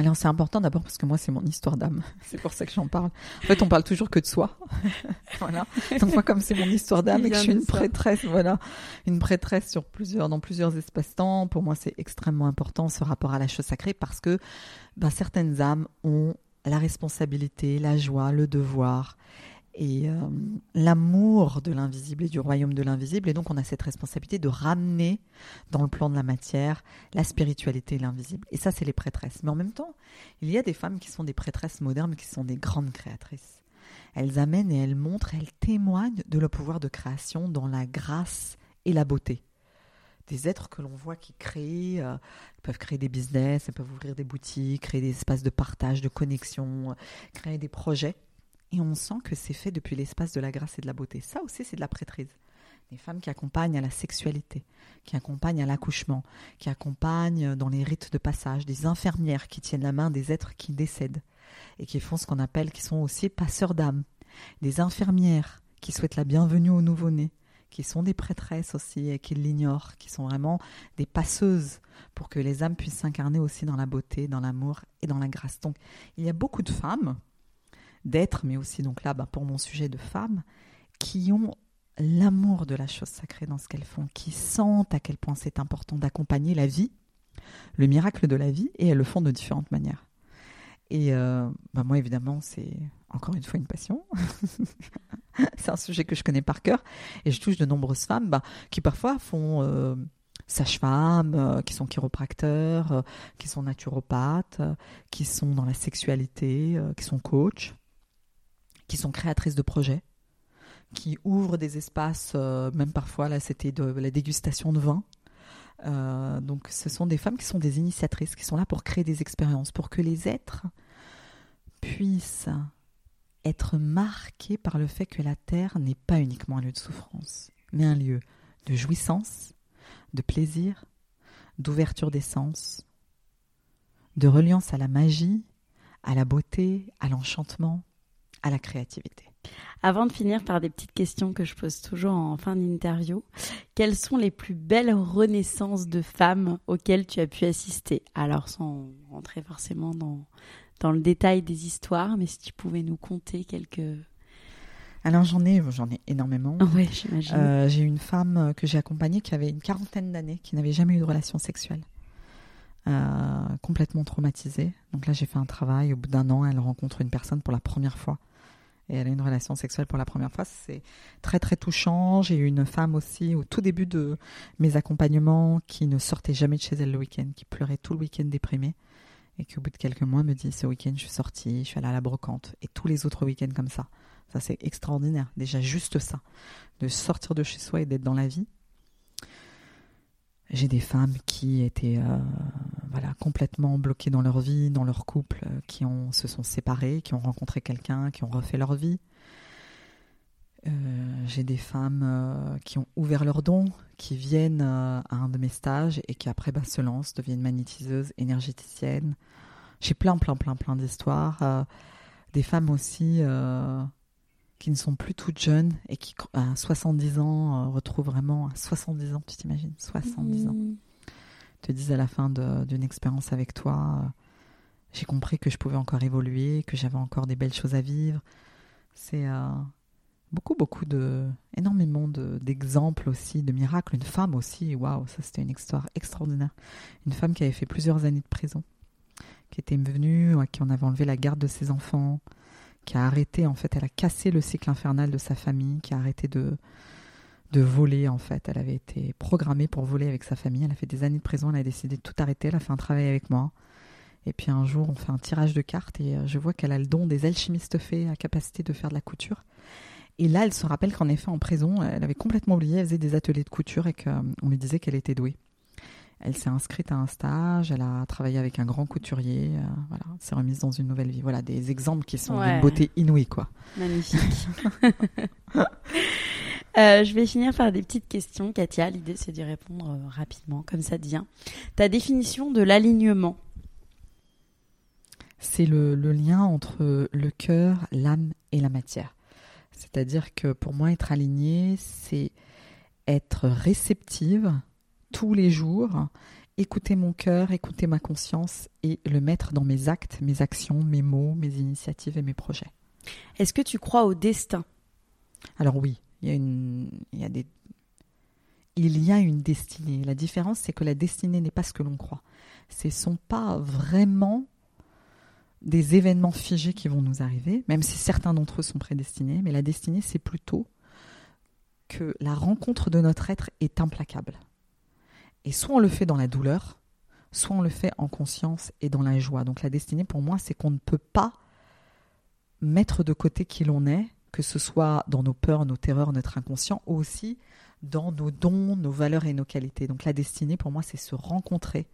S2: alors c'est important d'abord parce que moi c'est mon histoire d'âme, [laughs] c'est pour ça que j'en parle. En fait on parle toujours que de soi, [laughs] voilà. Donc moi comme c'est mon histoire d'âme et que je suis une prêtresse, voilà, une prêtresse sur plusieurs dans plusieurs espaces-temps, pour moi c'est extrêmement important ce rapport à la chose sacrée parce que ben, certaines âmes ont la responsabilité, la joie, le devoir et euh, l'amour de l'invisible et du royaume de l'invisible. Et donc on a cette responsabilité de ramener dans le plan de la matière la spiritualité et l'invisible. Et ça, c'est les prêtresses. Mais en même temps, il y a des femmes qui sont des prêtresses modernes, qui sont des grandes créatrices. Elles amènent et elles montrent, elles témoignent de leur pouvoir de création dans la grâce et la beauté. Des êtres que l'on voit qui créent, euh, peuvent créer des business, elles peuvent ouvrir des boutiques, créer des espaces de partage, de connexion, créer des projets et on sent que c'est fait depuis l'espace de la grâce et de la beauté. Ça aussi, c'est de la prêtrise. Des femmes qui accompagnent à la sexualité, qui accompagnent à l'accouchement, qui accompagnent dans les rites de passage, des infirmières qui tiennent la main des êtres qui décèdent et qui font ce qu'on appelle, qui sont aussi passeurs d'âme, des infirmières qui souhaitent la bienvenue aux nouveau-nés, qui sont des prêtresses aussi et qui l'ignorent, qui sont vraiment des passeuses pour que les âmes puissent s'incarner aussi dans la beauté, dans l'amour et dans la grâce. Donc il y a beaucoup de femmes d'être, mais aussi donc là, bah, pour mon sujet de femmes, qui ont l'amour de la chose sacrée dans ce qu'elles font, qui sentent à quel point c'est important d'accompagner la vie, le miracle de la vie, et elles le font de différentes manières. Et euh, bah, moi, évidemment, c'est encore une fois une passion. [laughs] c'est un sujet que je connais par cœur. Et je touche de nombreuses femmes bah, qui parfois font euh, sage-femme, euh, qui sont chiropracteurs, qui sont naturopathes, qui sont dans la sexualité, qui sont coachs qui sont créatrices de projets, qui ouvrent des espaces, euh, même parfois, là c'était de la dégustation de vin. Euh, donc ce sont des femmes qui sont des initiatrices, qui sont là pour créer des expériences, pour que les êtres puissent être marqués par le fait que la Terre n'est pas uniquement un lieu de souffrance, mais un lieu de jouissance, de plaisir, d'ouverture des sens, de reliance à la magie, à la beauté, à l'enchantement, à la créativité.
S1: Avant de finir par des petites questions que je pose toujours en fin d'interview, quelles sont les plus belles renaissances de femmes auxquelles tu as pu assister? Alors sans rentrer forcément dans, dans le détail des histoires, mais si tu pouvais nous conter quelques...
S2: Alors j'en ai, j'en ai énormément. [laughs]
S1: Oui, j'imagine.
S2: Euh, j'ai une femme que j'ai accompagnée qui avait une quarantaine d'années, qui n'avait jamais eu de relation sexuelle. Euh, complètement traumatisée. Donc là, j'ai fait un travail. Au bout d'un an, elle rencontre une personne pour la première fois et elle a une relation sexuelle pour la première fois. C'est très très touchant. J'ai eu une femme aussi au tout début de mes accompagnements qui ne sortait jamais de chez elle le week-end, qui pleurait tout le week-end déprimée et qui au bout de quelques mois me dit ce week-end je suis sortie, je suis allée à la brocante et tous les autres week-ends comme ça. Ça c'est extraordinaire. Déjà juste ça, de sortir de chez soi et d'être dans la vie. J'ai des femmes qui étaient euh, voilà complètement bloquées dans leur vie, dans leur couple, euh, qui ont, se sont séparées, qui ont rencontré quelqu'un, qui ont refait leur vie. Euh, j'ai des femmes qui ont ouvert leurs dons, qui viennent à un de mes stages et qui après bah, se lancent, deviennent magnétiseuses, énergéticiennes. J'ai plein, plein, plein, plein d'histoires. des femmes aussi qui ne sont plus toutes jeunes et qui, à 70 ans, euh, retrouvent vraiment, 70 ans, tu t'imagines, 70 ans, mmh. Te disent à la fin d'une expérience avec toi, euh, j'ai compris que je pouvais encore évoluer, que j'avais encore des belles choses à vivre. C'est euh, beaucoup, beaucoup de, énormément d'exemples aussi, de miracles. Une femme aussi, waouh, ça c'était une histoire extraordinaire. Une femme qui avait fait plusieurs années de prison, qui était venue, à qui on avait enlevé la garde de ses enfants, qui a arrêté, en fait, elle a cassé le cycle infernal de sa famille, qui a arrêté de, de voler, en fait. Elle avait été programmée pour voler avec sa famille. Elle a fait des années de prison, elle a décidé de tout arrêter, elle a fait un travail avec moi. Et puis un jour, on fait un tirage de cartes et euh, je vois qu'elle a le don des alchimistes faits, la capacité de faire de la couture. Et là, elle se rappelle qu'en effet, en prison, elle avait complètement oublié, elle faisait des ateliers de couture et qu'on lui disait qu'elle était douée. Elle s'est inscrite à un stage, elle a travaillé avec un grand couturier, euh, voilà, s'est remise dans une nouvelle vie. Voilà, des exemples qui sont d'une beauté inouïe, quoi.
S1: Magnifique. [laughs] Euh, je vais finir par des petites questions, Katia. L'idée, c'est d'y répondre euh, rapidement, comme ça devient. Ta définition de l'alignement
S2: C'est le, le, lien entre le cœur, l'âme et la matière. C'est-à-dire que pour moi, être aligné, c'est être réceptive tous les jours, écouter mon cœur, écouter ma conscience et le mettre dans mes actes, mes actions, mes mots, mes initiatives et mes projets.
S1: Est-ce que tu crois au destin?
S2: Alors oui, il y a une, destinée. La différence, c'est que la destinée n'est pas ce que l'on croit. Ce ne sont pas vraiment des événements figés qui vont nous arriver, même si certains d'entre eux sont prédestinés, mais la destinée, c'est plutôt que la rencontre de notre être est implacable. Et soit on le fait dans la douleur, soit on le fait en conscience et dans la joie. Donc la destinée, pour moi, c'est qu'on ne peut pas mettre de côté qui l'on est, que ce soit dans nos peurs, nos terreurs, notre inconscient, ou aussi dans nos dons, nos valeurs et nos qualités. Donc la destinée, pour moi, c'est se rencontrer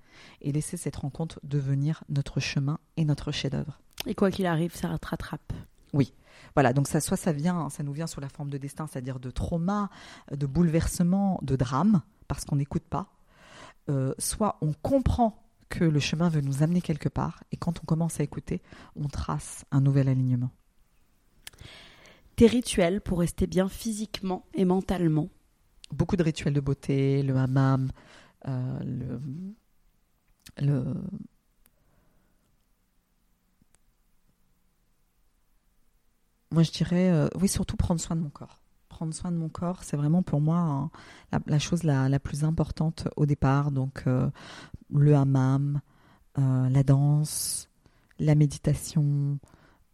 S2: et laisser cette rencontre devenir notre chemin et notre chef-d'œuvre.
S1: Et quoi qu'il arrive, ça te rattrape.
S2: Oui, voilà. Donc ça, soit ça vient, ça nous vient sous la forme de destin, c'est-à-dire de trauma, de bouleversement, de drame, parce qu'on n'écoute pas. Euh, soit on comprend que le chemin veut nous amener quelque part, et quand on commence à écouter, on trace un nouvel alignement.
S1: Tes rituels pour rester bien physiquement et mentalement
S2: Beaucoup de rituels de beauté, le hammam, euh, le, moi je dirais euh, oui surtout prendre soin de mon corps prendre soin de mon corps, c'est vraiment pour moi la, chose la, plus importante au départ. Donc euh, le hammam, la danse, la méditation,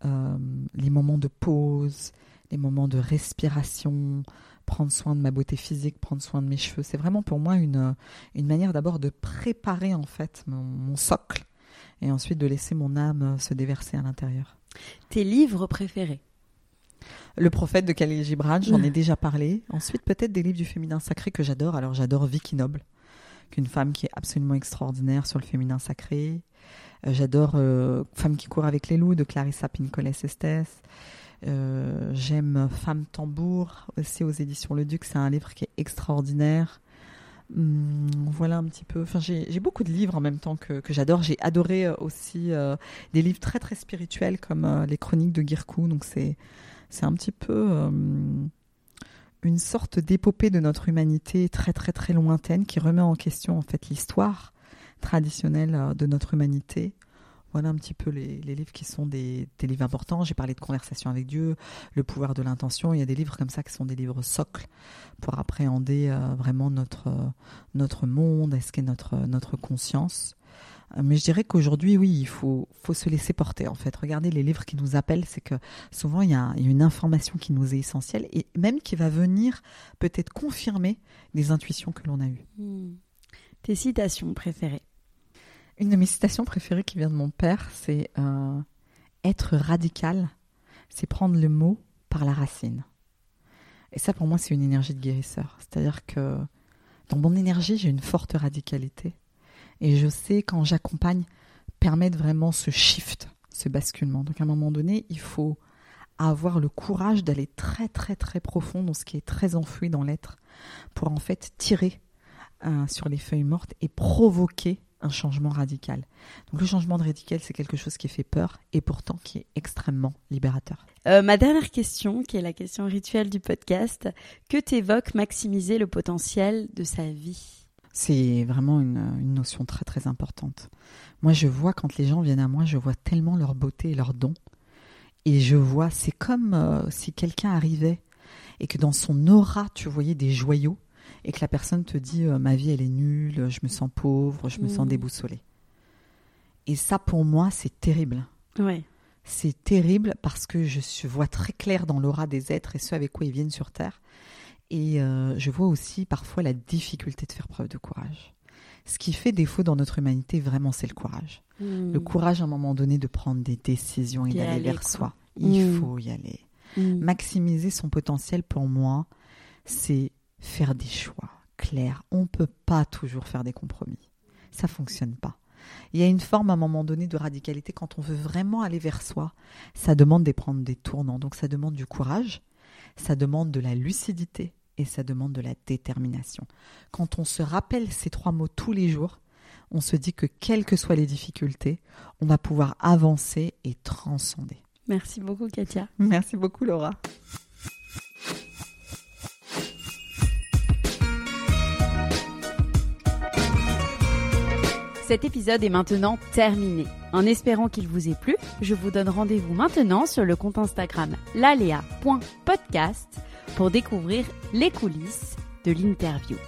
S2: les moments de pause, les moments de respiration, prendre soin de ma beauté physique, prendre soin de mes cheveux. C'est vraiment pour moi une, une manière d'abord de préparer en fait mon socle et ensuite de laisser mon âme se déverser à l'intérieur.
S1: Tes livres préférés?
S2: Le prophète de Khalil Gibran, j'en ai [laughs] déjà parlé. Ensuite, peut-être des livres du féminin sacré que j'adore. Alors, j'adore Vicky Noble, qu'une femme qui est absolument extraordinaire sur le féminin sacré. Euh, j'adore euh, Femme qui court avec les loups de Clarissa Pincoles Estes. Euh, j'aime Femme tambour aussi aux éditions Le Duc. C'est un livre qui est extraordinaire. Hum, voilà un petit peu. Enfin, j'ai beaucoup de livres en même temps que, que j'adore. J'ai adoré aussi des livres très très spirituels comme les Chroniques de Girkou. Donc c'est c'est un petit peu euh, une sorte d'épopée de notre humanité très très très lointaine qui remet en question en fait l'histoire traditionnelle euh, de notre humanité. Voilà un petit peu les, livres qui sont des, livres importants. J'ai parlé de Conversation avec Dieu, Le pouvoir de l'intention. Il y a des livres comme ça qui sont des livres socles pour appréhender euh, vraiment notre, notre monde, est-ce qu'est notre, notre conscience. Mais je dirais qu'aujourd'hui, oui, il faut, faut se laisser porter, en fait. Regardez les livres qui nous appellent, c'est que souvent, il y, a, une information qui nous est essentielle et même qui va venir peut-être confirmer des intuitions que l'on a eues. Hmm.
S1: Tes citations préférées
S2: Une de mes citations préférées qui vient de mon père, c'est euh, Être radical, c'est prendre le mot par la racine. Et ça, pour moi, c'est une énergie de guérisseur. C'est-à-dire que dans mon énergie, j'ai une forte radicalité et je sais quand j'accompagne permettre vraiment ce shift, ce basculement. Donc à un moment donné, il faut avoir le courage d'aller très très très profond dans ce qui est très enfoui dans l'être pour en fait tirer euh, sur les feuilles mortes et provoquer un changement radical. Donc le changement de radical, c'est quelque chose qui fait peur et pourtant qui est extrêmement libérateur.
S1: Euh, ma dernière question, qui est la question rituelle du podcast, que t'évoque maximiser le potentiel de sa vie?
S2: C'est vraiment une, notion très très importante. Moi, je vois quand les gens viennent à moi, je vois tellement leur beauté et leur don. Et je vois, c'est comme euh, si quelqu'un arrivait et que dans son aura, tu voyais des joyaux et que la personne te dit euh, ma vie elle est nulle, je me sens pauvre, je me sens
S1: Mm.
S2: déboussolée. Et ça pour moi c'est terrible.
S1: Ouais.
S2: C'est terrible parce que je vois très clair dans l'aura des êtres et ceux avec quoi ils viennent sur Terre. Et euh, je vois aussi parfois la difficulté de faire preuve de courage. Ce qui fait défaut dans notre humanité, vraiment, c'est le courage. Le courage à un moment donné de prendre des décisions et d'aller
S1: aller,
S2: vers
S1: quoi.
S2: soi. Il
S1: Mm.
S2: faut y aller.
S1: Mm.
S2: Maximiser son potentiel pour moi, c'est faire des choix clairs. On ne peut pas toujours faire des compromis. Ça fonctionne pas. Il y a une forme à un moment donné de radicalité quand on veut vraiment aller vers soi. Ça demande de prendre des tournants. Donc ça demande du courage, ça demande de la lucidité et ça demande de la détermination. Quand on se rappelle ces trois mots tous les jours, on se dit que quelles que soient les difficultés, on va pouvoir avancer et transcender.
S1: Merci beaucoup, Katia.
S2: Merci beaucoup Laura.
S1: Cet épisode est maintenant terminé. En espérant qu'il vous ait plu, je vous donne rendez-vous maintenant sur le compte Instagram lalea.podcast pour découvrir les coulisses de l'interview.